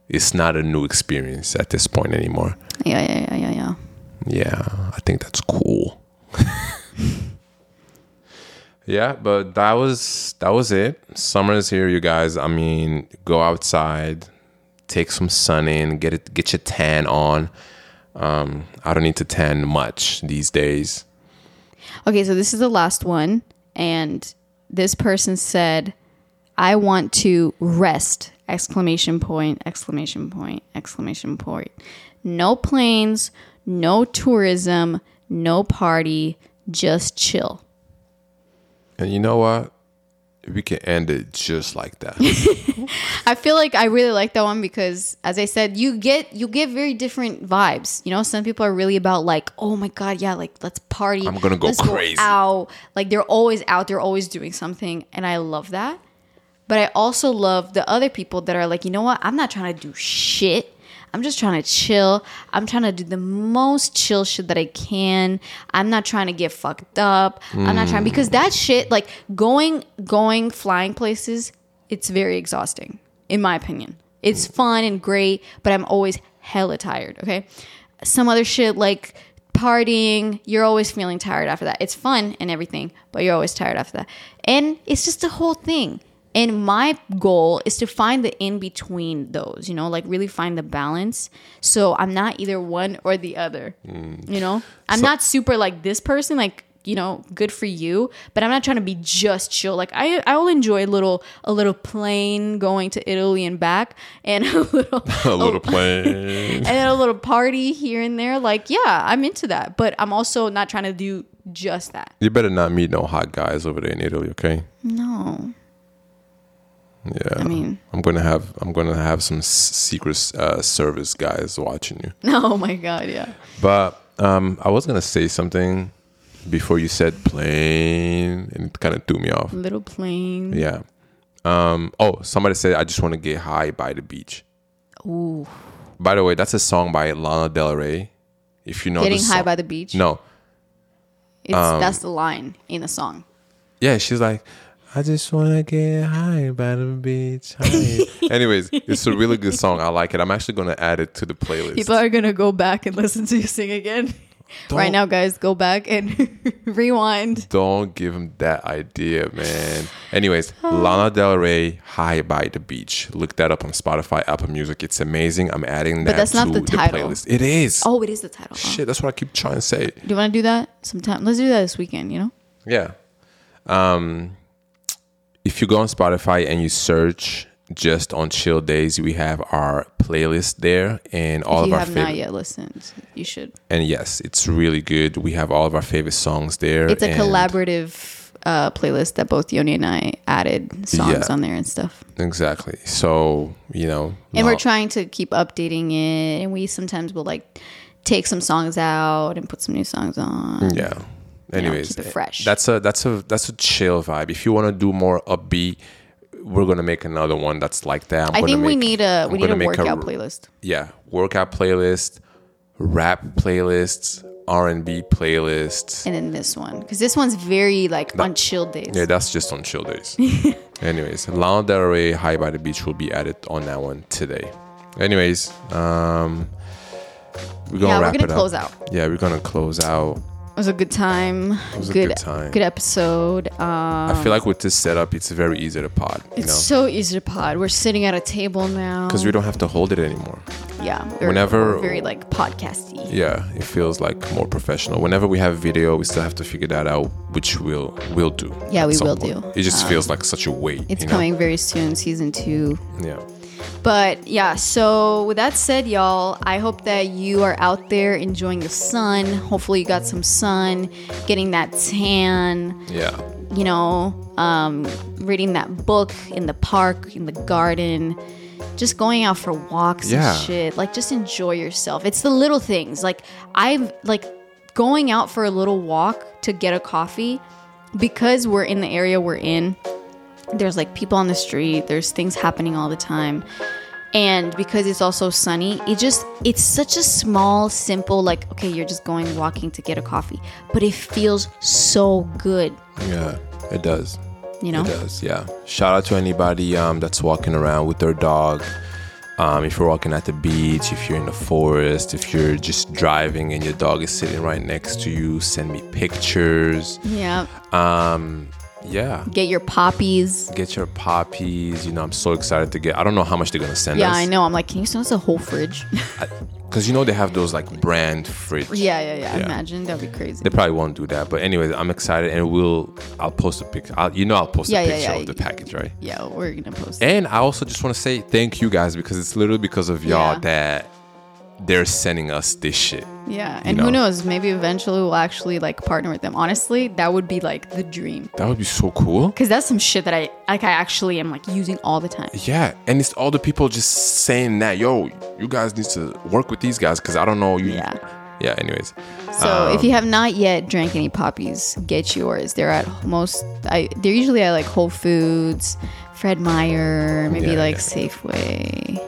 It's not a new experience at this point anymore. Yeah, yeah, yeah, yeah, yeah. Yeah, I think that's cool. yeah, but that was that was it. Summer is here, you guys. I mean, go outside, take some sun in, get it, get your tan on. Um, I don't need to tan much these days. Okay, so this is the last one. And this person said, I want to rest! Exclamation point, exclamation point, exclamation point. No planes, no tourism, no party, just chill. And you know what? We can end it just like that. I feel like I really like that one because, as I said, you get you get very different vibes. You know, some people are really about like, oh my god, yeah, like let's party. I'm gonna go let's crazy. out. Like they're always out. They're always doing something, and I love that. But I also love the other people that are like, you know what? I'm not trying to do shit. I'm just trying to chill. I'm trying to do the most chill shit that I can. I'm not trying to get fucked up. I'm not trying because that shit, like going, going, flying places, it's very exhausting, in my opinion. It's fun and great, but I'm always hella tired. Okay, some other shit like partying, you're always feeling tired after that. It's fun and everything, but you're always tired after that. And it's just the whole thing. And my goal is to find the in between those, you know, like really find the balance. So I'm not either one or the other, mm. you know? I'm not super like this person, like, you know, good for you, but I'm not trying to be just chill. Like I I will enjoy a little a little plane going to Italy and back and a little a little plane. and then a little party here and there. Like, yeah, I'm into that. But I'm also not trying to do just that. You better not meet no hot guys over there in Italy, okay? No. Yeah. I mean, I'm gonna have I'm gonna have some secret uh, service guys watching you. oh my God, yeah. But um, I was gonna say something before you said plane, and it kind of threw me off. Little plane. Yeah. Um. Oh, somebody said I just want to get high by the beach. Ooh. By the way, that's a song by Lana Del Rey. If you know Getting high by the beach. No. It's, that's the line in the song. Yeah, she's like, I just wanna get high by the beach. Anyways, it's a really good song. I like it. I'm actually gonna add it to the playlist. People are going to go back and listen to you sing again. right Don't- now, guys, go back and rewind. Don't give him that idea, man. Anyways, Lana Del Rey, High by the Beach. Look that up on Spotify, Apple Music. It's amazing. I'm adding that but that's not the title. playlist. It is. Oh, it is the title. Shit, that's what I keep trying to say. Do you want to do that sometime? Let's do that this weekend, you know? Yeah. Um, if you go on Spotify and you search just on chill days, we have our playlist there and all if of you our have favorite. not yet listened, you should. And yes, it's really good. We have all of our favorite songs there. It's a and- collaborative uh, playlist that both Yoni and I added songs Yeah. on there and stuff. Exactly. So you know, And we're trying to keep updating it. And we sometimes will like take some songs out and put some new songs on. Yeah. Anyways, keep it fresh. That's a that's a that's a chill vibe. If you want to do more upbeat, we're gonna make another one that's like that. I'm I think we make- need a I'm we need a workout playlist. Yeah, workout playlist, rap playlists, R and B playlists. And then this one. Because this one's very like on chill days. Yeah, that's just on chill days. Anyways, Lana Del Rey, High by the Beach will be added on that one today. Anyways, um, we're gonna Yeah, we're gonna it up. close out. Yeah, we're gonna close out. It was a good time. It was a good, good time. Good episode. Um, I feel like with this setup, it's very easy to pod. You it's know. so easy to pod. We're sitting at a table now. because we don't have to hold it anymore. yeah, we're, whenever- very like podcasty. Yeah, it feels like more professional. Whenever we have video, we still have to figure that out, which we'll we'll do. Yeah, we will point. do. Um, It just feels like such a weight. It's you know? coming very soon, season two. Yeah. But yeah, so with that said, y'all, I hope that you are out there enjoying the sun. Hopefully, you got some sun, getting that tan, Yeah. you know, um, reading that book in the park, in the garden, just going out for walks Yeah. and shit. Like, just enjoy yourself. It's the little things. Like, I've, like, going out for a little walk to get a coffee because we're in the area we're in. There's like people on the street, there's things happening all the time. And because it's also sunny, it just, it's such a small, simple, like, okay, you're just going walking to get a coffee, but it feels so good, Yeah. It does. you know? It does, yeah. Shout out to anybody um, that's walking around with their dog. Um, if you're walking at the beach, if you're in the forest, if you're just driving and your dog is sitting right next to you, send me pictures. Yeah. Um, yeah. Get your poppies. Get your poppies. You know, I'm so excited to get. I don't know how much they're gonna send Yeah, us. Yeah, I know. I'm like, can you send us a whole fridge? Because you know they have those like brand fridge. yeah, yeah, yeah, Yeah. Imagine that'd be crazy. They probably won't do that, but anyways, I'm excited, and we'll. I'll post a picture. I'll, you know, I'll post Yeah, a picture of the package, right? yeah, we're gonna post. it. And I also just want to say thank you guys because it's literally because of y'all that they're sending us this shit. Yeah, and know. who knows? Maybe eventually we'll actually like partner with them. Honestly, that would be like the dream. That would be so cool. Cause that's some shit that I like. I actually am like using all the time. Yeah, and it's all the people just saying that, yo, you guys need to work with these guys because I don't know you. Yeah. Yeah. Anyways, So if Um, you have not yet drank any poppies, get yours. They're at most. I they're usually at like Whole Foods, Fred Meyer, maybe Yeah, like yeah. Safeway.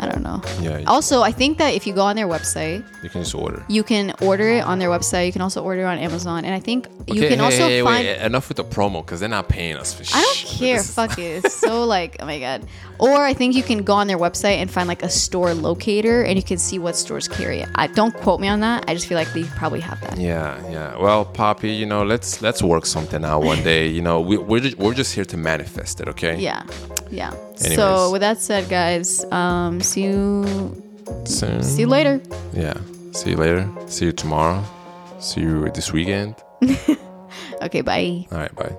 I don't know. Yeah. Also, I think that if you go on their website, you can just order. you can order it on their website. You can also order it on Amazon, and I think you Okay, can hey, also hey, find. wait, enough with the promo because they're not paying us for shit. I don't care. Fuck it. It's so like, oh my god. Or I think you can go on their website and find like a store locator, and you can see what stores carry it. I don't quote me on that. I just feel like they probably have that. Yeah, yeah. Well, Poppi, you know, let's let's work something out one day. You know, we, we're just, we're just here to manifest it, okay? Yeah, yeah. Anyways. So with that said, guys, um, see you So, see you later. Yeah. See you later. See you tomorrow. See you this weekend. Okay, bye. All right. Bye.